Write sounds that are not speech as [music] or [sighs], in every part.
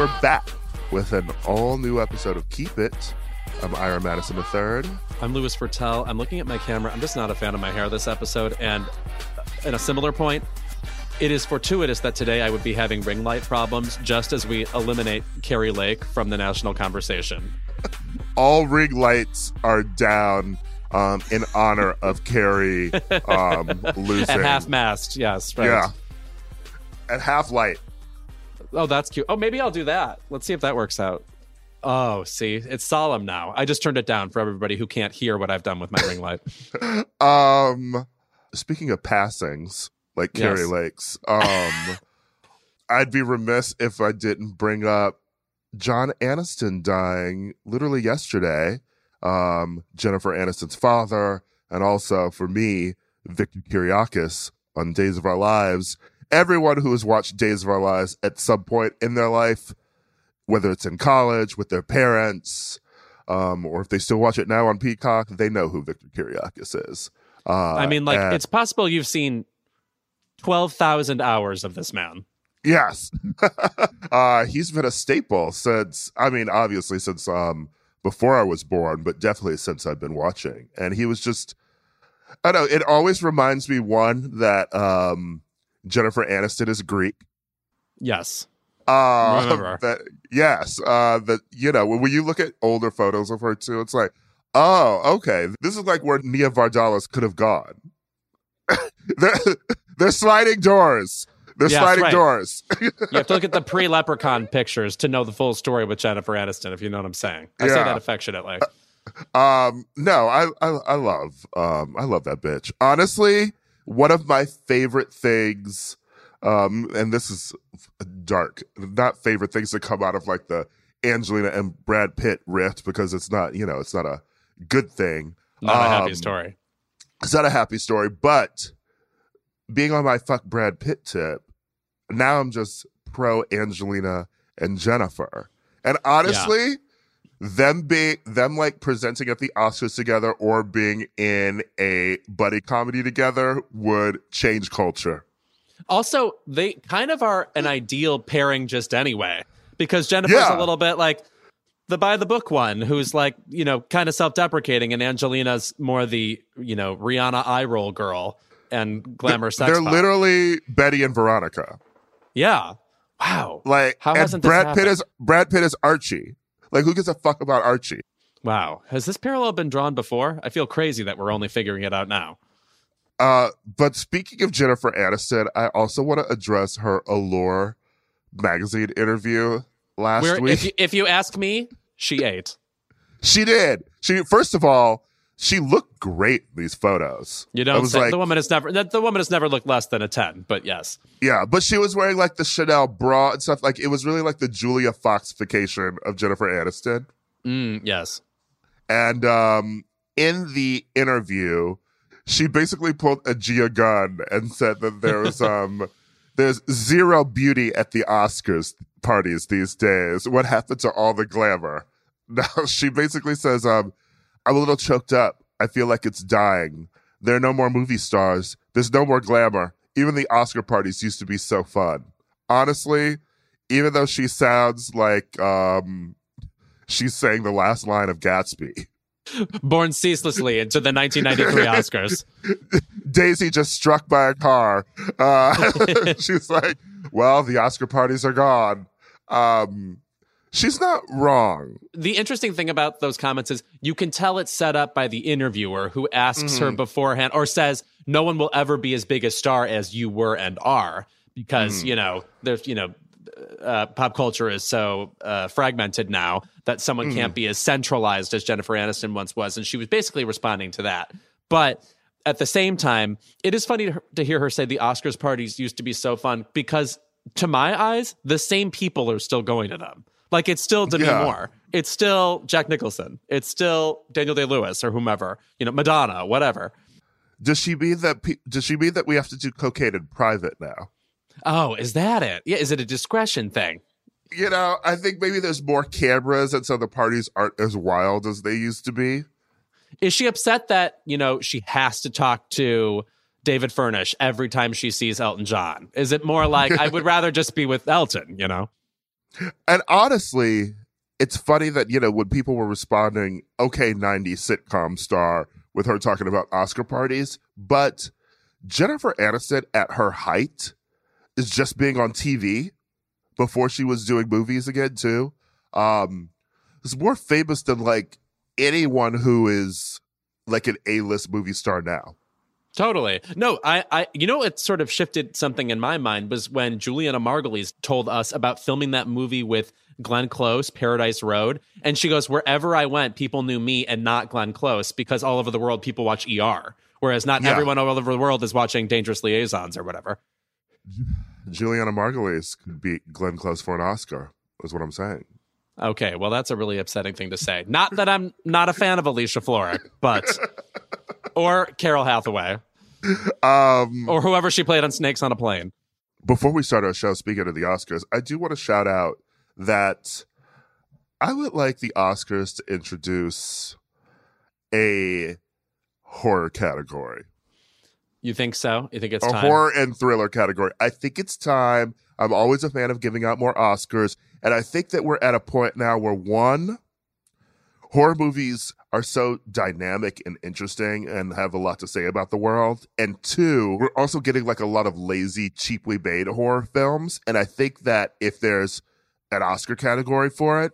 we're back with an all new episode of Keep It. I'm Ira Madison III. I'm Louis Virtel. I'm looking at my camera. I'm just not a fan of my hair this episode. And in a similar point, it is fortuitous that today I would be having ring light problems just as we eliminate Kari Lake from the national conversation. [laughs] All ring lights are down um, in honor of Kari um, [laughs] losing. At half mast, yes. Right. Yeah. At half light. Oh, that's cute. Oh, maybe I'll do that. Let's see if that works out. Oh, see, it's solemn now. I just turned it down for everybody who can't hear what I've done with my ring light. [laughs] Um, speaking of passings, like Yes. Lakes, um, [laughs] I'd be remiss if I didn't bring up John Aniston dying literally yesterday. Um, Jennifer Aniston's father, and also for me, Victor Kiriakis on Days of Our Lives. Everyone who has watched Days of Our Lives at some point in their life, whether it's in college with their parents, um, or if they still watch it now on Peacock, they know who Victor Kiriakis is. Uh, I mean, like, and- it's possible you've seen 12,000 hours of this man. Yes. [laughs] uh, he's been a staple since, I mean, obviously since um, before I was born, but definitely since I've been watching. And he was just, I don't know, it always reminds me, one, that um, Jennifer Aniston is Greek. Yes. Uh, Remember. that, yes. Uh, that, you know, when, when you look at older photos of her too, it's like, oh, okay. This is like where Nia Vardalos could have gone. [laughs] they're, [laughs] they're sliding doors. They're sliding right. doors. [laughs] You have to look at the pre leprechaun pictures to know the full story with Jennifer Aniston, if you know what I'm saying. I say that affectionately. Um, no, I, I I love um I love that bitch. Honestly, one of my favorite things, um, and this is dark, not favorite things to come out of like the Angelina and Brad Pitt rift because it's not, you know, it's not a good thing. Not a happy Um, story. It's not a happy story, but being on my fuck Brad Pitt tip, now I'm just pro Angelina and Jennifer. And honestly, them being them like presenting at the Oscars together or being in a buddy comedy together would change culture. Also, they kind of are an ideal pairing just anyway, because Jennifer's Yeah. a little bit like the by the book one, who's like, you know, kind of self deprecating, and Angelina's more the, you know, Rihanna eye roll girl and glamour sex. They're pot. literally Betty and Veronica. Yeah. Wow. Like How and Brad Pitt is Brad Pitt is Archie. Like who gives a fuck about Archie? Wow. Has this parallel been drawn before? I feel crazy that we're only figuring it out now. Uh, but speaking of Jennifer Aniston, I also want to address her Allure magazine interview last Where, week. if, you, if you ask me, she ate. she did. She first of all, she looked great in these photos. You I don't was say like, the woman has never the, the woman has never looked less than a ten, but yes. yeah, but she was wearing like the Chanel bra and stuff. Like it was really like the Julia Foxification of Jennifer Aniston. Mm, yes. And um, in the interview, she basically pulled a Gia Gunn and said that there was [laughs] um, there's zero beauty at the Oscars parties these days. What happened to all the glamour? [laughs] Now she basically says, um, I'm a little choked up. I feel like it's dying. There are no more movie stars. There's no more glamour. Even the Oscar parties used to be so fun. Honestly, even though she sounds like um, she's saying the last line of Gatsby. Born ceaselessly into the 1993 [laughs] Oscars. Daisy just struck by a car. Uh, [laughs] [laughs] she's like, well, the Oscar parties are gone. Um, she's not wrong. The interesting thing about those comments is you can tell it's set up by the interviewer who asks Mm-hmm. her beforehand or says, No one will ever be as big a star as you were and are. Mm. Because, you know, there's, you know, uh, pop culture is so uh, fragmented now that someone Mm. can't be as centralized as Jennifer Aniston once was, and she was basically responding to that. But at the same time, it is funny to, to hear her say the Oscars parties used to be so fun because, to my eyes, the same people are still going to them. Like it's still Demi Yeah. Moore, it's still Jack Nicholson, it's still Daniel Day Lewis or whomever, you know, Madonna, whatever. Does she mean that? Pe- does she mean that we have to do cocaine in private now? Oh, is that it? Yeah, is it a discretion thing? You know, I think maybe there's more cameras, and so the parties aren't as wild as they used to be. Is she upset that, you know, she has to talk to David Furnish every time she sees Elton John? Is it more like I would [laughs] rather just be with Elton, you know? And honestly, it's funny that, you know, when people were responding, okay, 90s sitcom star with her talking about Oscar parties, but Jennifer Aniston at her height is just being on TV before she was doing movies again, too. Um, is more famous than like anyone who is like an A-list movie star now. Totally. No, I, I, you know, it sort of shifted something in my mind was when Julianna Margulies told us about filming that movie with Glenn Close, Paradise Road. And she goes, wherever I went, people knew me and not Glenn Close because all over the world, people watch ER. Whereas not Yeah. everyone all over the world is watching Dangerous Liaisons or whatever. [laughs] Julianna Margulies could beat Glenn Close for an Oscar, is what I'm saying. Okay, well, that's a really upsetting thing to say. Not that I'm not a fan of Alicia Florrick, but [laughs] or Carol Hathaway Um, or whoever she played on Snakes on a Plane. before we start our show, speaking of the Oscars, I do want to shout out that I would like the Oscars to introduce a horror category, You think so? You think it's a time? horror and thriller category. I think it's time. I'm always a fan of giving out more Oscars, and I think that we're at a point now where one, horror movies are so dynamic and interesting and have a lot to say about the world. And two, we're also getting like a lot of lazy, cheaply made horror films. And I think that if there's an Oscar category for it,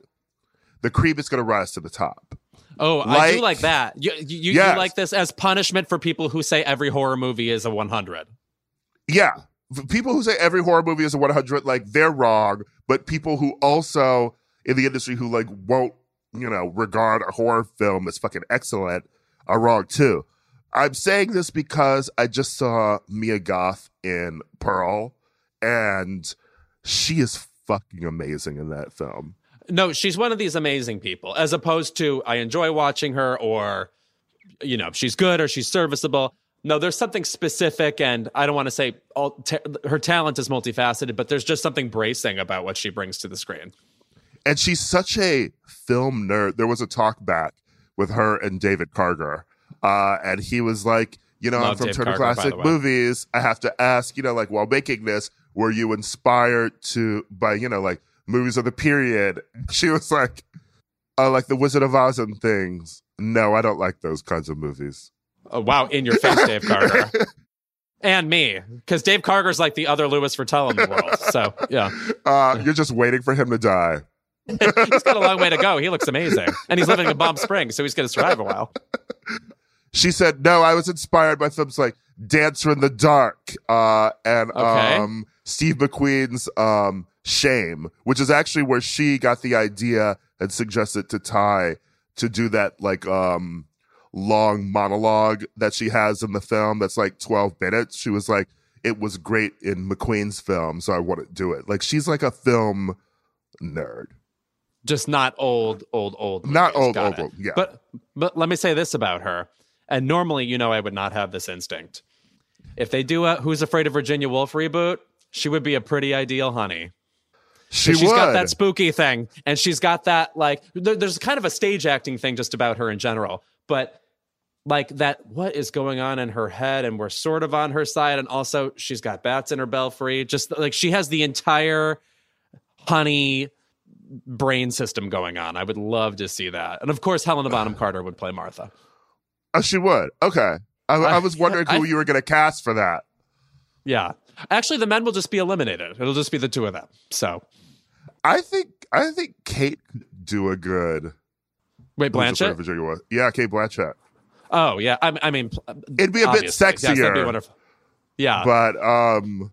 the creep is going to rise to the top. Oh, I do Like- like that. You, you, you like this as punishment for people who say every horror movie is a 100. Yeah. People who say every horror movie is a 100, like they're wrong. But people who also in the industry who like won't, you know, regard a horror film as fucking excellent are wrong too. I'm saying this because I just saw Mia Goth in Pearl and she is fucking amazing in that film. No, she's one of these amazing people, as opposed to I enjoy watching her or, you know, she's good or she's serviceable. No, there's something specific, and I don't want to say all ta- her talent is multifaceted, but there's just something bracing about what she brings to the screen. And she's such a film nerd. There was a talk back with her and David Karger, uh, and he was like, "You know, I'm from Dave Turner Karger, by Classic. Movies. I have to ask, you know, like while making this, were you inspired to by you know like movies of the period?" [laughs] She was like, "I like the Wizard of Oz and things." No, I don't like those kinds of movies. Oh, wow, in your face, Dave Karger. [laughs] And me, because Dave Karger's like the other Louis Virtel in the world. So, yeah. [laughs] Uh, you're just waiting for him to die. [laughs] He's got a long way to go. He looks amazing. And he's living in Palm Springs, so he's going to survive a while. [laughs] She said, "No, I was inspired by films like Dancer in the Dark uh, and Okay. um, Steve McQueen's um, Shame, which is actually where she got the idea and suggested to Ti to do that like um, long monologue that she has in the film that's like 12 minutes. She was like, it was great in McQueen's film, so I want to do it. Like she's like a film nerd. Just not old, old, old. Not movies. old, Got old, it. old, yeah. But but let me say this about her. And normally, you know, I would not have this instinct. If they do a Who's Afraid of Virginia Woolf reboot, she would be a pretty ideal honey. She she's would. got that spooky thing, and she's got that like. There, there's kind of a stage acting thing just about her in general, but like that. What is going on in her head? And we're sort of on her side, and also she's got bats in her belfry. Just like she has the entire honey brain system going on. I would love to see that, and of course, Helena Bonham [sighs] Carter would play Martha. Oh, she would. Okay. I, I, I- was wondering [laughs] who I- you were going to cast for that. Yeah, actually, the men will just be eliminated. It'll just be the two of them. So I think I think Kate do a good wait, Who's Afraid of Blanchett. Yeah, Cate Blanchett. Oh yeah, I, I mean, It'd be a bit obviously. Yes, be sexier. Yeah, But um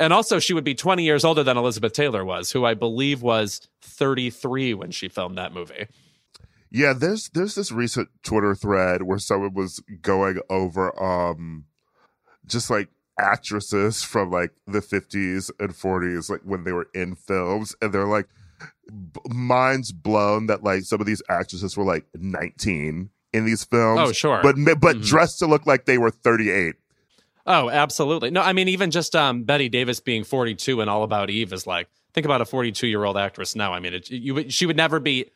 And also, she would be 20 years older than Elizabeth Taylor was, who I believe was 33 when she filmed that movie. Yeah, there's there's this recent Twitter thread where someone was going over um just like actresses from like the 50s and 40s like when they were in films and they're like b- minds blown that like some of these actresses were like 19 in these films. Oh, sure. But but Mhm. dressed to look like they were 38. Oh, absolutely. No, I mean, even just um, Bette Davis being 42 and All About Eve is like, think about a 42 year old actress now. I mean, it, you, she would never be,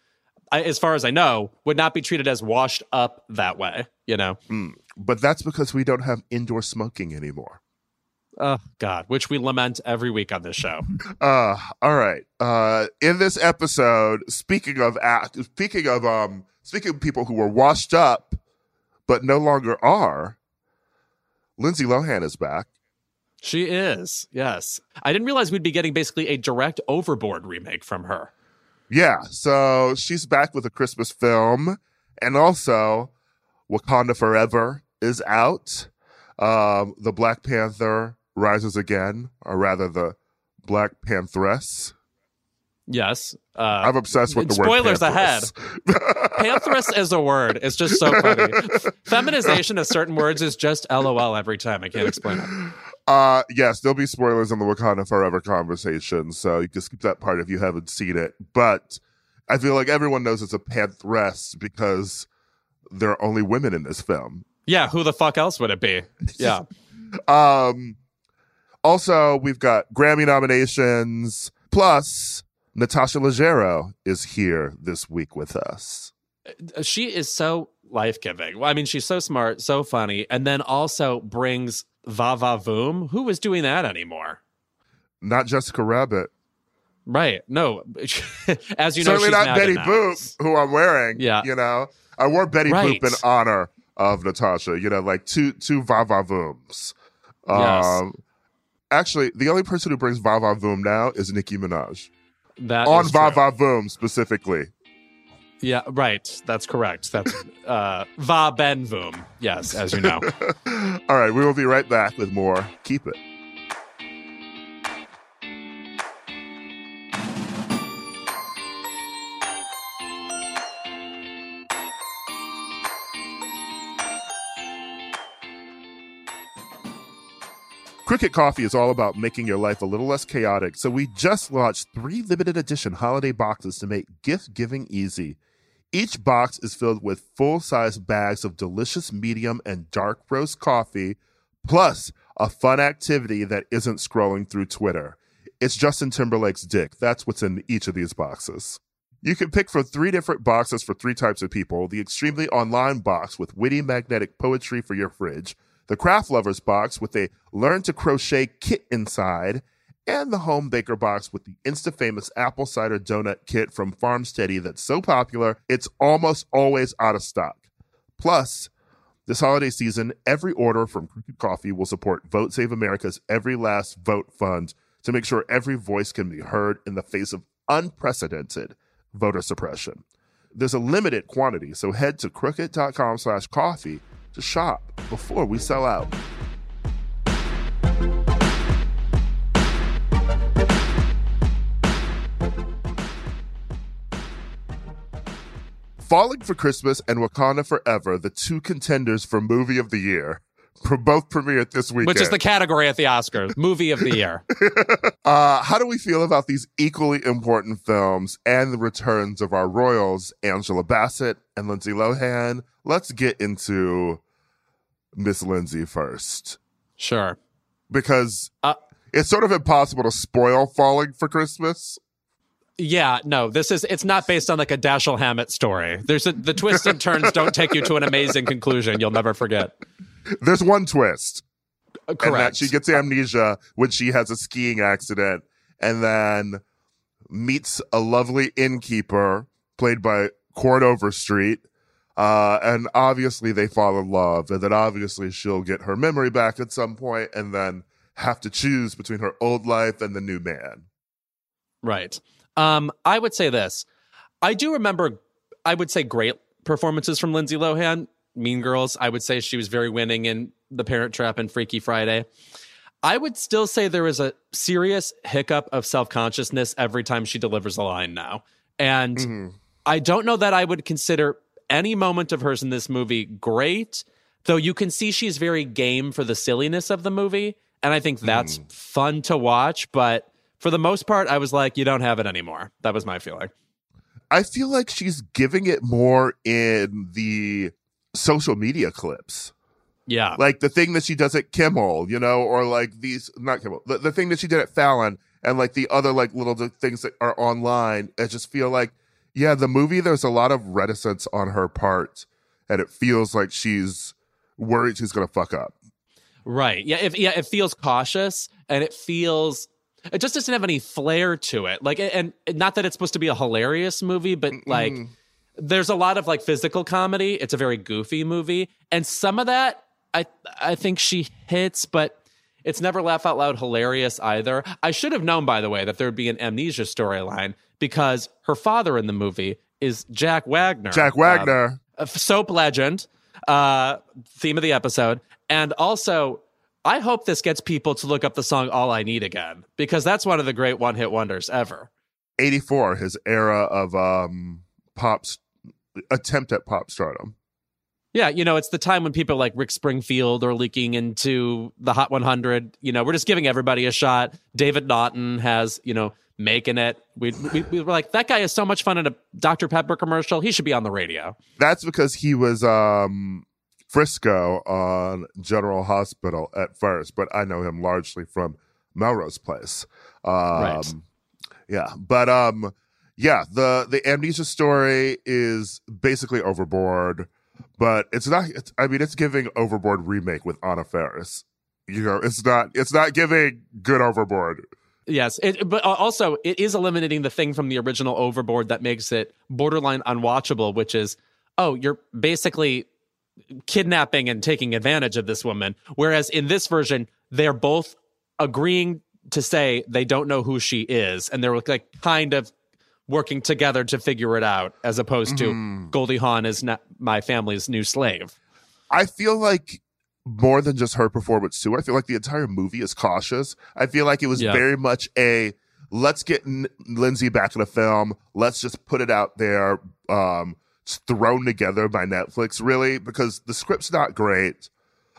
as far as I know, would not be treated as washed up that way, you know? But that's because we don't have indoor smoking anymore. Oh, God, which we lament every week on this show. [laughs] Uh, all right. Uh, in this episode, speaking of act, speaking of um, speaking of people who were washed up but no longer are, Lindsay Lohan is back. She is, yes. I didn't realize we'd be getting basically a direct Overboard remake from her. Yeah, so she's back with a Christmas film, and also Wakanda Forever is out. Um, the Black Panther rises again, or rather, the Black Pantheress. Yes. Uh, I'm obsessed with the spoilers word ahead. [laughs] Pantheress. Pantheress is a word. It's just so funny. Feminization of certain words is just LOL every time. I can't explain it. Uh, yes, there'll be spoilers in the Wakanda Forever conversation, so you can skip that part if you haven't seen it. But I feel like everyone knows it's a pantheress because there are only women in this film. Yeah, who the fuck else would it be? [laughs] Yeah. Um, also, we've got Grammy nominations, plus Natasha Leggero is here this week with us. she is so life giving. Well, I mean, she's so smart, so funny, and then also brings Va Va Voom. Who is doing that anymore? Not Jessica Rabbit. Right. No. [laughs] As you know, Certainly she's not Betty. Boop, who I'm wearing. Yeah. You know, I wore Betty Right. Boop in honor of Natasha, you know, like two two Vava Vooms. Yes. Um, actually, the only person who brings Vava Voom now is Nicki Minaj. That On. Vava Voom specifically. Yeah, right. That's correct. That's uh, Va Ben Voom. Yes, as you know. [laughs] All right, we will be right back with more. Keep it. Crooked Coffee is all about making your life a little less chaotic, so we just launched three limited edition holiday boxes to make gift giving easy. Each box is filled with full size bags of delicious medium and dark roast coffee, plus a fun activity that isn't scrolling through Twitter. It's Justin Timberlake's dick. That's what's in each of these boxes. You can pick from three different boxes for three types of people the extremely online box with witty magnetic poetry for your fridge, the craft lovers box with a learn to crochet kit inside, and the home baker box with the insta famous apple cider donut kit from Farmsteady that's so popular it's almost always out of stock. Plus, this holiday season, every order from Crooked Coffee will support Vote Save America's Every Last Vote Fund to make sure every voice can be heard in the face of unprecedented voter suppression. There's a limited quantity, so head to crooked.com slash coffee to shop before we sell out. Falling for Christmas and Wakanda Forever, the two contenders for Movie of the Year, [laughs] both premiered this weekend. Which is the category at the Oscars, [laughs] movie of the year. [laughs] Uh, how do we feel about these equally important films and the returns of our royals, Angela Bassett and Lindsay Lohan? Let's get into Miss Lindsay first Sure. because Uh, it's sort of impossible to spoil Falling for Christmas. Yeah, no, this is it's not based on like a Dashiell Hammett story. There's a, the twists and turns don't take you to an amazing conclusion you'll never forget. There's one twist. Uh, and that Correct. she gets amnesia when she has a skiing accident and then meets a lovely innkeeper played by Cord Overstreet. Uh, and obviously they fall in love and then obviously she'll get her memory back at some point and then have to choose between her old life and the new man. Right. Um, I would say this. I do remember, I would say, great performances from Lindsay Lohan. Mean Girls. I would say she was very winning in The Parent Trap and Freaky Friday. I would still say there is a serious hiccup of self consciousness every time she delivers a line now. And Mm-hmm. I don't know that I would consider any moment of hers in this movie great, though you can see she's very game for the silliness of the movie. And I think that's Mm. fun to watch. But for the most part, I was like, you don't have it anymore. That was my feeling. I feel like she's giving it more in the social media clips. Yeah. Like the thing that she does at Kimmel, you know, or like these, not Kimmel, the, the thing that she did at Fallon and like the other like little things that are online. I just feel like, yeah, the movie, there's a lot of reticence on her part. And it feels like she's worried she's going to fuck up. Right. Yeah. If, yeah. It feels cautious and it feels, it just doesn't have any flair to it. Like, and and not that it's supposed to be a hilarious movie, but like, Mm. There's a lot of like physical comedy. It's a very goofy movie. And some of that, I, I think she hits, but it's never laugh out loud hilarious either. I should have known, by the way, that there would be an amnesia storyline because her father in the movie is Jack Wagner. Jack um, Wagner. a soap legend, uh, theme of the episode. And also, I hope this gets people to look up the song All I Need Again, because that's one of the great one hit wonders ever. 84, his era of um pop's attempt at pop stardom. Yeah, you know, it's the time when people like Rick Springfield are leaking into the Hot 100. You know, we're just giving everybody a shot. David Naughton has, you know, making it. We, we, we were like, that guy is so much fun in a Dr. Pepper commercial. He should be on the radio. That's because he was um Frisco on General Hospital at first, but I know him largely from Melrose Place. Um Right. yeah, but um yeah, the the amnesia story is basically overboard, but it's not it's, I mean it's giving overboard remake with Anna Faris. You know, it's not it's not giving good overboard. Yes, it, but uh, also it is eliminating the thing from the original Overboard that makes it borderline unwatchable, which is, oh, you're basically kidnapping and taking advantage of this woman. Whereas in this version, they're both agreeing to say they don't know who she is, and they're like kind of working together to figure it out, as opposed to Goldie Hawn is not my family's new slave. I feel like more than just her performance too. I feel like the entire movie is cautious. I feel like it was Yeah. very much a let's get N- Lindsay back in the film. Let's just put it out there, um, thrown together by Netflix, really, because the script's not great.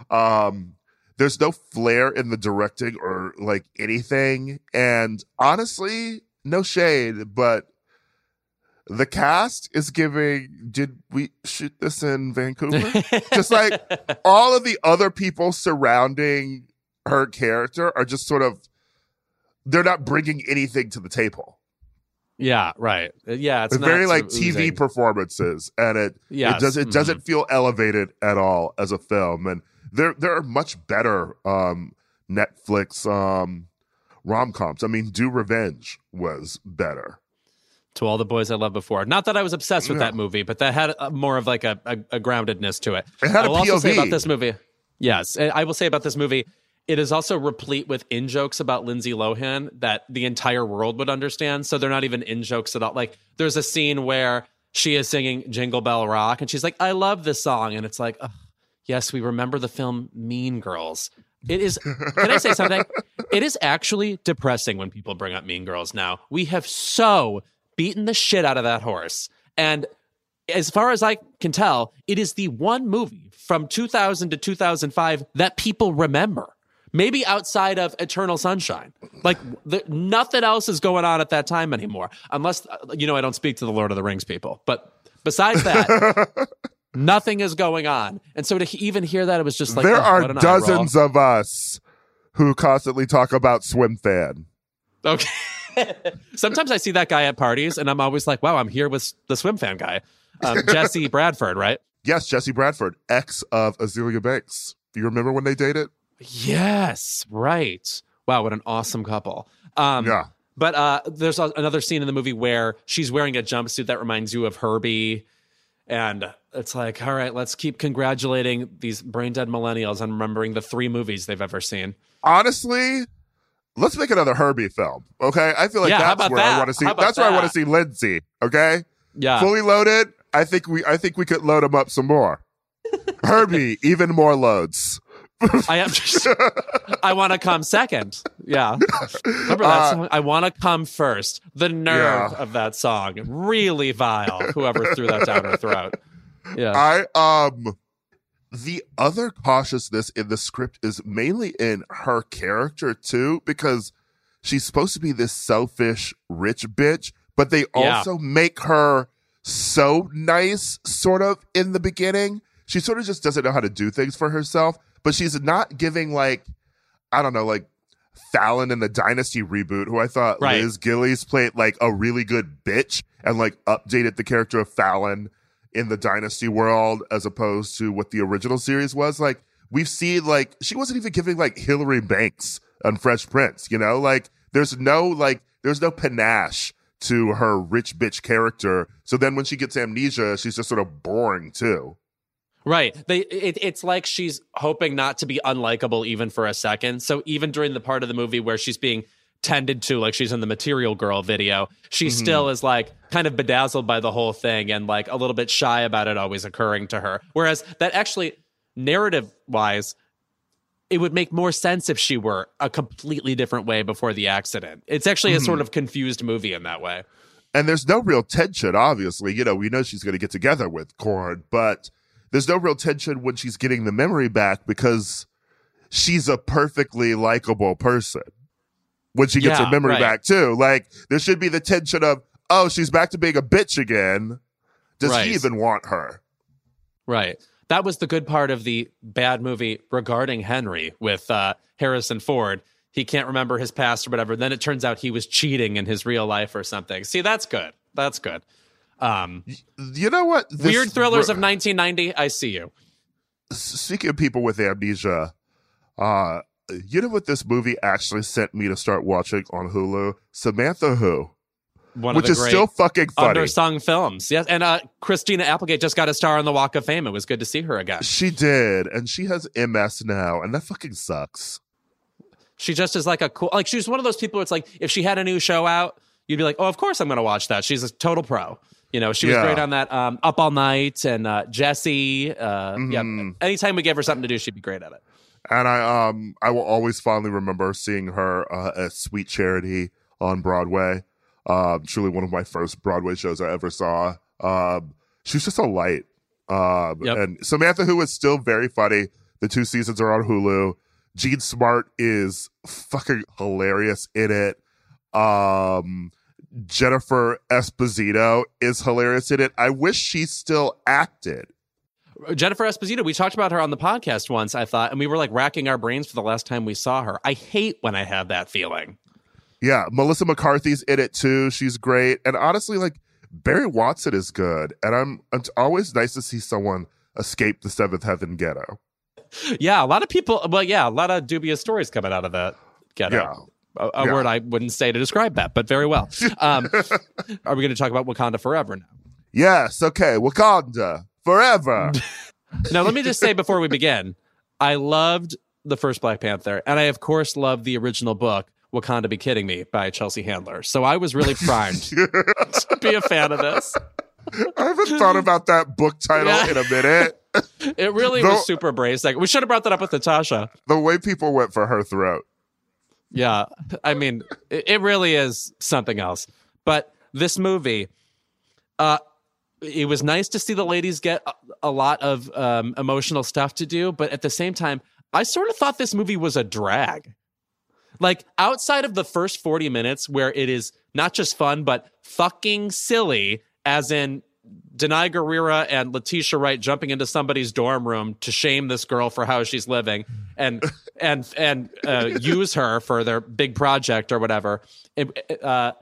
Um, there's no flair in the directing or like anything, and honestly, no shade, but the cast is giving. Did we shoot this in Vancouver? just like [laughs] all of the other people surrounding her character are just sort of they're not bringing anything to the table. Yeah, right. Yeah, it's It's very like TV oozing. performances, and it Yes, it does it mhm. doesn't feel elevated at all as a film. And there there are much better um, Netflix um, rom coms. I mean, Do Revenge was better. To all the boys I loved before. Not that I was obsessed with that movie, but that had a, more of like a, a, a groundedness to it. It had I a will also say about this movie. Yes, I will say about this movie. It is also replete with in jokes about Lindsay Lohan that the entire world would understand. So they're not even in jokes at all. Like there's a scene where she is singing Jingle Bell Rock and she's like, I love this song. And it's like, "Ugh, yes, we remember the film Mean Girls. It is, can I say something? It is actually depressing when people bring up Mean Girls now. We have so beaten the shit out of that horse. And as far as I can tell, it is the one movie from 2000 to 2005 that people remember. Maybe outside of Eternal Sunshine. Like, the, nothing else is going on at that time anymore. Unless, uh, you know, I don't speak to the Lord of the Rings people. But besides that, [laughs] nothing is going on. And so to even hear that, it was just like, there ugh, are what an eye roll. dozens of us who constantly talk about Swim Fan. Okay. [laughs] Sometimes I see that guy at parties and I'm always like, wow, I'm here with the swim fan guy. Um, [laughs] Jesse Bradford, right? Yes, Jesse Bradford, ex of Azealia Banks. Do you remember when they dated? Yes, right. Wow, what an awesome couple. Um, Yeah. But uh, there's a, another scene in the movie where she's wearing a jumpsuit that reminds you of Herbie. And it's like, all right, let's keep congratulating these brain dead millennials on remembering the three movies they've ever seen. Honestly, let's make another Herbie film. Okay, I feel like Yeah, that's where I want to see. That's where I want to see Lindsay. Okay, Yeah. fully loaded. I think we. I think we could load him up some more. [laughs] Herbie, even more loads. I am just, I want to come second. Yeah. Remember that Uh, song? I want to come first. The nerve Yeah. of that song. Really vile. Whoever threw that down her throat. Yeah. I um the other cautiousness in the script is mainly in her character too, because she's supposed to be this selfish rich bitch, but they Yeah. also make her so nice, sort of in the beginning. She sort of just doesn't know how to do things for herself, but she's not giving like I don't know, like Fallon in the Dynasty reboot, who I thought Right. Liz Gillies played like a really good bitch and like updated the character of Fallon in the Dynasty world as opposed to what the original series was. Like we've seen like she wasn't even giving like Hillary Banks on Fresh Prince, you know? Like there's no like there's no panache to her rich bitch character. So then when she gets amnesia, she's just sort of boring too. Right. They it, it's like she's hoping not to be unlikable even for a second. So even during the part of the movie where she's being tended to like she's in the Material Girl video, she Mm-hmm. still is like kind of bedazzled by the whole thing and like a little bit shy about it always occurring to her. Whereas that actually narrative wise it would make more sense if she were a completely different way before the accident. It's actually a Mm-hmm. sort of confused movie in that way. And there's no real tension, obviously. You know, we know she's going to get together with Cord, but there's no real tension when she's getting the memory back because she's a perfectly likable person when she gets Yeah, her memory right. back, too. Like, there should be the tension of, oh, she's back to being a bitch again. Does Right. he even want her? Right. That was the good part of the bad movie regarding Henry with uh, Harrison Ford. He can't remember his past or whatever. Then it turns out he was cheating in his real life or something. See, that's good. That's good. Um, You know what? This- weird thrillers of 1990. I see you. Speaking of people with amnesia, uh, you know what this movie actually sent me to start watching on Hulu? Samantha Who, One which of the is still fucking funny. undersung films. Yes, and uh, Christina Applegate just got a star on the Walk of Fame. It was good to see her again. She did, and she has MS now, and that fucking sucks. She just is like a cool. Like she's one of those people. Where it's like if she had a new show out, you'd be like, oh, of course I'm going to watch that. She's a total pro. You know, she was Yeah. great on that um, Up All Night and uh, Jesse. Uh, Yeah, Mhm. anytime we gave her something to do, she'd be great at it. And I um I will always fondly remember seeing her uh, at Sweet Charity on Broadway. Um, truly one of my first Broadway shows I ever saw. Um, she's just a light. Um, Yep. and Samantha, who is still very funny. The two seasons are on Hulu. Jean Smart is fucking hilarious in it. Um, Jennifer Esposito is hilarious in it. I wish she still acted. Jennifer Esposito, we talked about her on the podcast once, I thought, and we were like racking our brains for the last time we saw her. I hate when I have that feeling. Yeah, Melissa McCarthy's in it too. She's great. And honestly, like Barry Watson is good. And I'm it's always nice to see someone escape the seventh heaven ghetto. Yeah, a lot of people, well, yeah, a lot of dubious stories coming out of that ghetto. Yeah. A, a Yeah. word I wouldn't say to describe that, but very well. [laughs] Um, are we going to talk about Wakanda Forever now? Yes, okay. Wakanda forever. [laughs] Now, let me just say before we begin, I loved the first Black Panther, and I, of course, loved the original book, Wakanda Be Kidding Me by Chelsea Handler. So I was really primed [laughs] to be a fan of this. I haven't thought about that book title Yeah. in a minute. [laughs] It really Though- was super brave. Like, we should have brought that up with Natasha. the way people went for her throat. Yeah. I mean, it, it really is something else. But this movie, uh, it was nice to see the ladies get a, lot of um, emotional stuff to do, but at the same time, I sort of thought this movie was a drag. Like outside of the first 40 minutes where it is not just fun, but fucking silly, as in Danai Gurira and Letitia Wright jumping into somebody's dorm room to shame this girl for how she's living and and and uh, [laughs] use her for their big project or whatever. It- uh,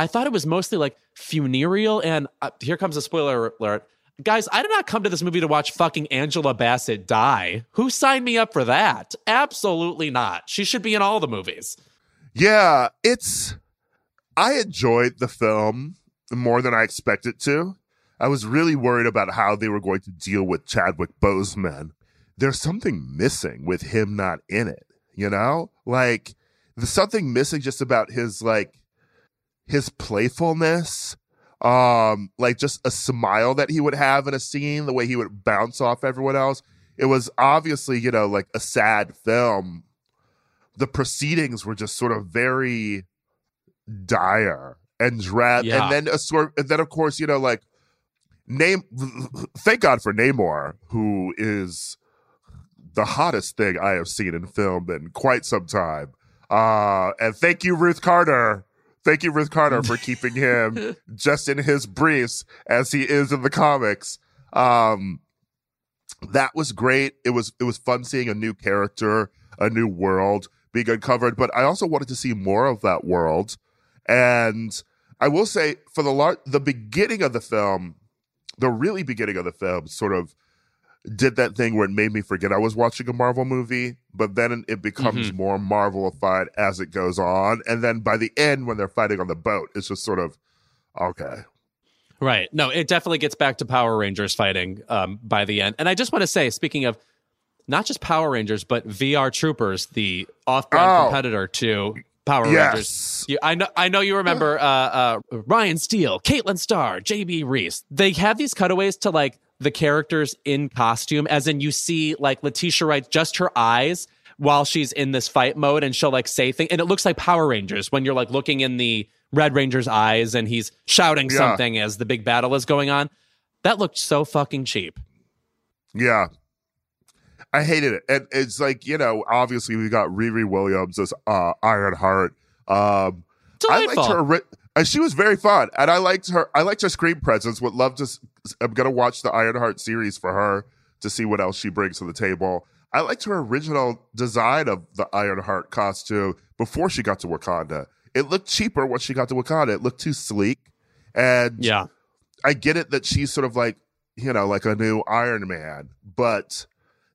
I thought it was mostly like funereal. And uh, here comes a spoiler alert. Guys, I did not come to this movie to watch fucking Angela Bassett die. Who signed me up for that? Absolutely not. She should be in all the movies. Yeah, it's I enjoyed the film more than I expected to. I was really worried about how they were going to deal with Chadwick Boseman. There's something missing with him not in it, you know? Like there's something missing just about his like his playfulness. Um, like just a smile that he would have in a scene, the way he would bounce off everyone else. it was obviously, you know, like a sad film. The proceedings were just sort of very dire and dread. Yeah. And then a sort and then of course, you know, like name [laughs] thank God for Namor, who is the hottest thing I have seen in film in quite some time. Uh and thank you, Ruth Carter. Thank you, Ruth Carter, for [laughs] keeping him just in his briefs as he is in the comics. Um that was great. It was it was fun seeing a new character, a new world being uncovered. But I also wanted to see more of that world. And I will say, for the lar- the beginning of the film, the really beginning of the film, sort of did that thing where it made me forget I was watching a Marvel movie. But then it becomes more Marvelified as it goes on. And then by the end, when they're fighting on the boat, it's just sort of okay. Right. No, it definitely gets back to Power Rangers fighting um, by the end. And I just want to say, speaking of not just Power Rangers, but VR Troopers, the off-brand Oh. competitor to Power Yes. Rangers. You, I know. I know you remember uh, uh, Ryan Steele, Caitlin Starr, JB Reese. They have these cutaways to like the characters in costume, as in you see like Letitia Wright, just her eyes while she's in this fight mode, and she'll like say things, and it looks like Power Rangers when you're like looking in the Red Ranger's eyes, and he's shouting Yeah. something as the big battle is going on. That looked so fucking cheap. Yeah. I hated it. And it's like, you know, obviously we got Riri Williams as uh, Ironheart. Um, I Delightful. liked her. And she was very fun, and I liked her. I liked her screen presence. Would love to. I'm gonna watch the Ironheart series for her to see what else she brings to the table. I liked her original design of the Ironheart costume before she got to Wakanda. It looked cheaper when she got to Wakanda. It looked too sleek, and Yeah. I get it that she's sort of like, you know, like a new Iron Man, but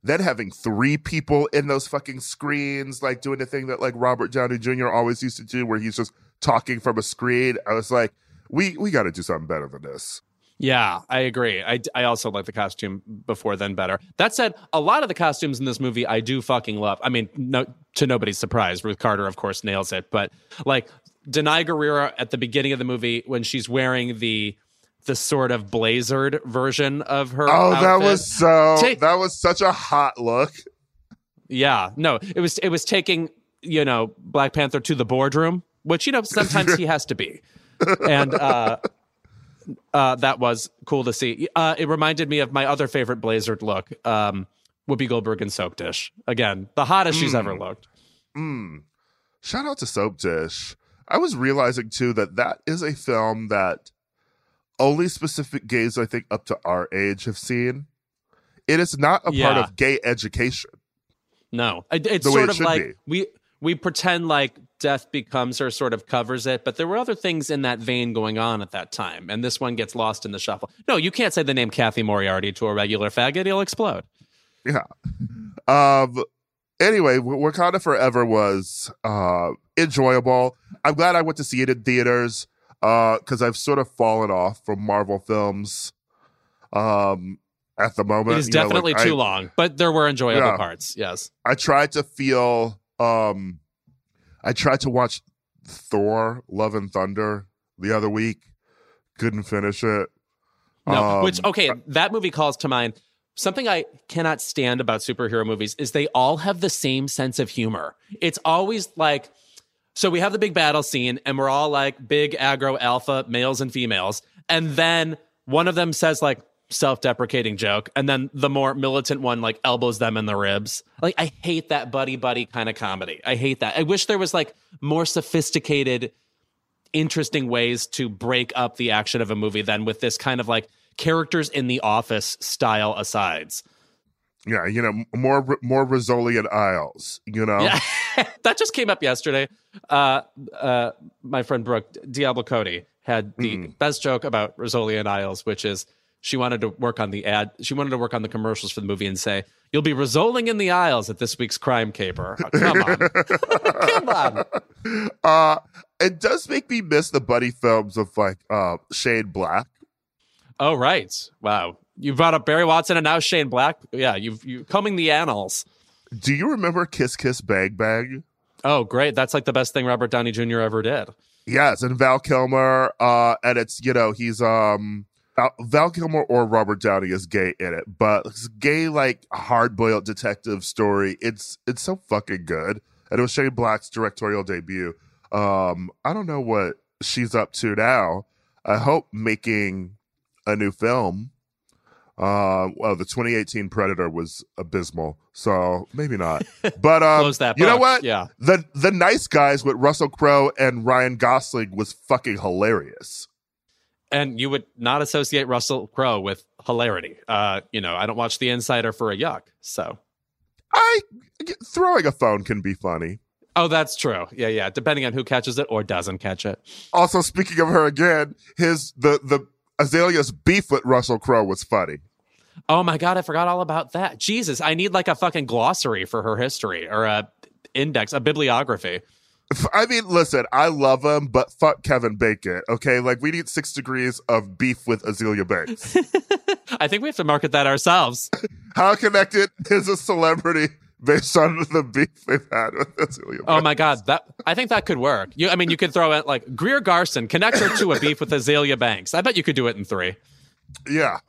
then having three people in those fucking screens, like doing the thing that like Robert Downey Jr. always used to do, where he's just talking from a screen. I was like, we we got to do something better than this. Yeah, I agree. I, I also like the costume before then better. That said, a lot of the costumes in this movie I do fucking love. I mean, no, to nobody's surprise, Ruth Carter, of course, nails it. But like Danai Gurira at the beginning of the movie when she's wearing the the sort of blazered version of her. Oh, that was so. Take- that was such a hot look. yeah. No, it was it was taking you know Black Panther to the boardroom, which you know sometimes he has to be, and uh, uh, that was cool to see. Uh, it reminded me of my other favorite blazered look, um, Whoopi Goldberg and Soap Dish. Again, the hottest she's ever looked. Mm. Shout out to Soap Dish. I was realizing too that that is a film that only specific gays, I think, up to our age have seen. It is not a part of gay education. No, it's sort it of like be. we we pretend like Death Becomes Her sort of covers it, but there were other things in that vein going on at that time, and this one gets lost in the shuffle. No, you can't say the name Cathy Moriarty to a regular faggot; he'll explode. Yeah. [laughs] Um. Anyway, Wakanda Forever was uh enjoyable. I'm glad I went to see it in theaters uh because I've sort of fallen off from Marvel films. Um. At the moment, It is You know, like, definitely I- too long, but there were enjoyable Yeah. parts. Yes. I tried to feel um I tried to watch Thor Love and Thunder the other week. Couldn't finish it. No, Um, which okay, that movie calls to mind something I cannot stand about superhero movies is they all have the same sense of humor. It's always like so we have the big battle scene and we're all like big aggro alpha males and females and then one of them says like self-deprecating joke and then the more militant one like elbows them in the ribs. Like I hate that buddy buddy kind of comedy. I hate that. I wish there was like more sophisticated interesting ways to break up the action of a movie than with this kind of like characters in the office style asides. yeah, you know, more more Rizzoli and Isles, you know. Yeah. [laughs] that just came up yesterday. Uh, uh, my friend Brooke Diablo Cody had the best joke about Rizzoli and Isles, which is she wanted to work on the ad. She wanted to work on the commercials for the movie and say, "You'll be Rizzoling in the aisles at this week's Crime Caper." Oh, come on, [laughs] come on. Uh it does make me miss the buddy films of like uh Shane Black. Oh right, wow. You brought up Barry Watson and now Shane Black. Yeah, you've you combing the annals. Do you remember Kiss Kiss Bang Bang? Oh, great. That's like the best thing Robert Downey Jr. ever did. Yes, and Val Kilmer, uh, and it's you know he's um Val, Kilmer or Robert Downey is gay in it, but it's gay like hard boiled detective story. It's it's so fucking good, and it was Shane Black's directorial debut. Um, I don't know what she's up to now. I hope making a new film. Uh, well, the 2018 Predator was abysmal, so maybe not. [laughs] But um, you know what? Yeah. The the Nice Guys with Russell Crowe and Ryan Gosling was fucking hilarious. And you would not associate Russell Crowe with hilarity. Uh, you know, I don't watch The Insider for a yuck. So, I throwing a phone can be funny. oh, that's true. Yeah, yeah. Depending on who catches it or doesn't catch it. Also, speaking of her again, his the the Azealia's beef with Russell Crowe was funny. Oh my god, I forgot all about that. Jesus, I need like a fucking glossary for her history or a index, a bibliography. F- I mean, listen, I love him, but fuck Kevin Bacon. Okay, like we need six degrees of beef with Azealia Banks. [laughs] I think we have to market that ourselves. How connected is a celebrity based on the beef they've had with Azealia? Oh Banks? my god, that I think that could work. You, I mean, you could throw in like Greer Garson, connect her to a beef with Azealia Banks. I bet you could do it in three. Yeah.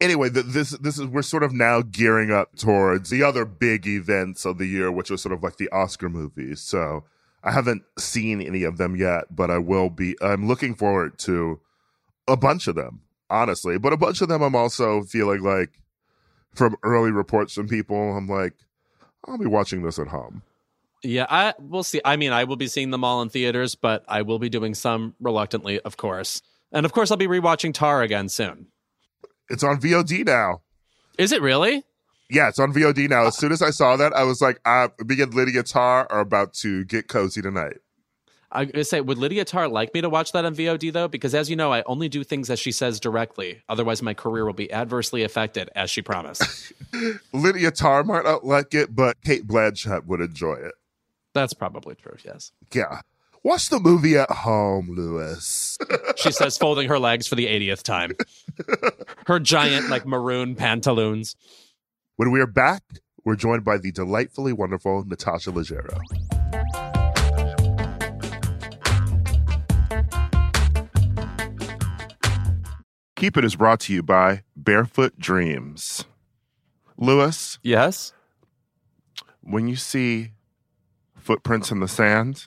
Anyway, th- this this is we're sort of now gearing up towards the other big events of the year, which was sort of like the Oscar movies. So I haven't seen any of them yet, but I will be. I'm looking forward to a bunch of them, honestly. But a bunch of them, I'm also feeling like from early reports from people, I'm like, I'll be watching this at home. Yeah, I we'll see. I mean, I will be seeing them all in theaters, but I will be doing some reluctantly, of course. And of course, I'll be rewatching Tár again soon. It's on VOD now. Is it really? Yeah, it's on VOD now. As soon as I saw that, I was like, I, me and Lydia Tár are about to get cozy tonight. I gonna say, would Lydia Tár like me to watch that on VOD though? Because as you know, I only do things as she says directly. Otherwise, my career will be adversely affected, as she promised. [laughs] Lydia Tár might not like it, but Cate Blanchett would enjoy it. That's probably true. Yes, Yeah. Watch the movie at home, Louis. [laughs] she says, folding her legs for the 80th time. Her giant, like maroon pantaloons. when we are back, we're joined by the delightfully wonderful Natasha Leggero. Keep It is brought to you by Barefoot Dreams. Louis, Yes. when you see footprints in the sand,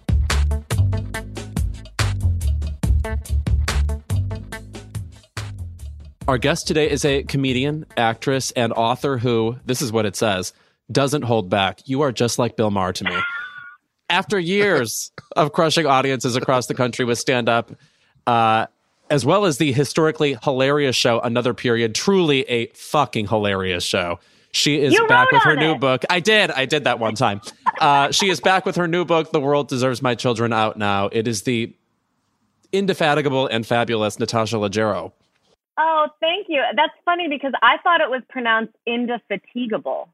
Our guest today is a comedian, actress, and author who, this is what it says, doesn't hold back. You are just like Bill Maher to me. After years of crushing audiences across the country with stand up, uh, as well as the historically hilarious show, Another Period, truly a fucking hilarious show. She is You back with her on new book. I did. I did that one time. Uh, she is back with her new book, The World Deserves My Children, out now. It is the indefatigable and fabulous Natasha Leggero. Oh, thank you. That's funny because I thought it was pronounced indefatigable.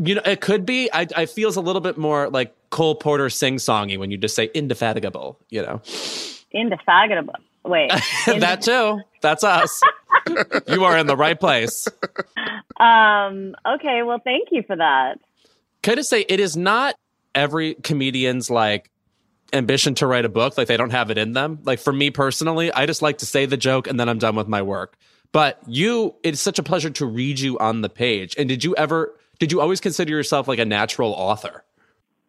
You know, it could be. I, I feels a little bit more like Cole Porter sing songy when you just say indefatigable. You know, Indefatigable. Wait. [laughs] that too. That's us. [laughs] you are in the right place. um. Okay. Well, thank you for that. Can I say it is not every comedian's like ambition to write a book. Like they don't have it in them. Like for me personally, I just like to say the joke and then I'm done with my work. But you, it's such a pleasure to read you on the page. And did you ever? Did you always consider yourself like a natural author?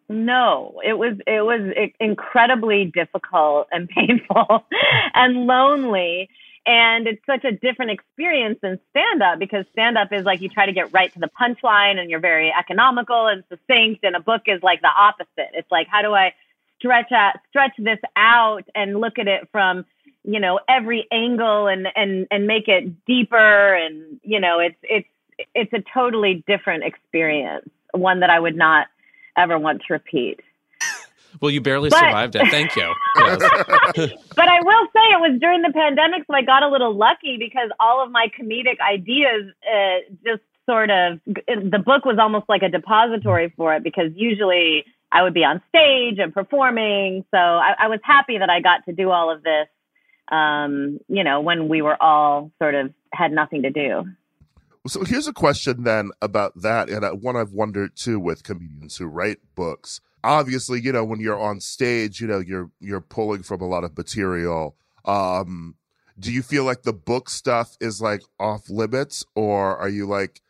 No, it was it was incredibly difficult and [laughs] painful and lonely. And it's such a different experience than stand up because stand up is like you try to get right to the punchline and you're very economical and succinct. And a book is like the opposite. It's like, how do I stretch out, stretch this out and look at it from, you know, every angle and, and, and make it deeper. And, you know, it's, it's, it's a totally different experience, one that I would not ever want to repeat. Well, you barely But- survived it. Thank you. Yes. [laughs] But I will say it was during the pandemic, so I got a little lucky because all of my comedic ideas uh, just sort of the book was almost like a depository for it because usually I would be on stage and performing. So I, I was happy that I got to do all of this, um, you know, when we were all sort of had nothing to do. So here's a question then about that, and uh, one I've wondered too with comedians who write books. Obviously, you know, when you're on stage, you know, you're you're pulling from a lot of material. Um, do you feel like the book stuff is like off limits, or are you like,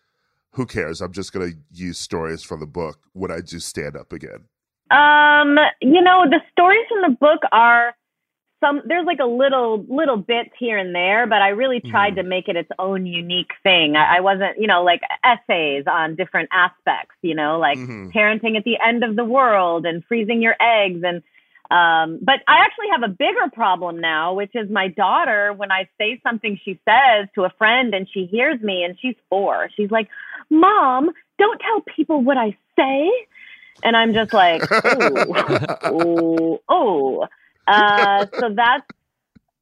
who cares? I'm just gonna use stories from the book when I do stand up again. Um, you know, the stories from the book are some there's like a little little bits here and there, but I really tried Mhm. to make it its own unique thing. I, I wasn't, you know, like essays on different aspects, you know, like Mhm. parenting at the end of the world and freezing your eggs and um but I actually have a bigger problem now, which is my daughter when I say something she says to a friend and she hears me and she's 4. She's like, "Mom, don't tell people what I say." And I'm just like, [laughs] "Oh, oh, oh." Uh, so that's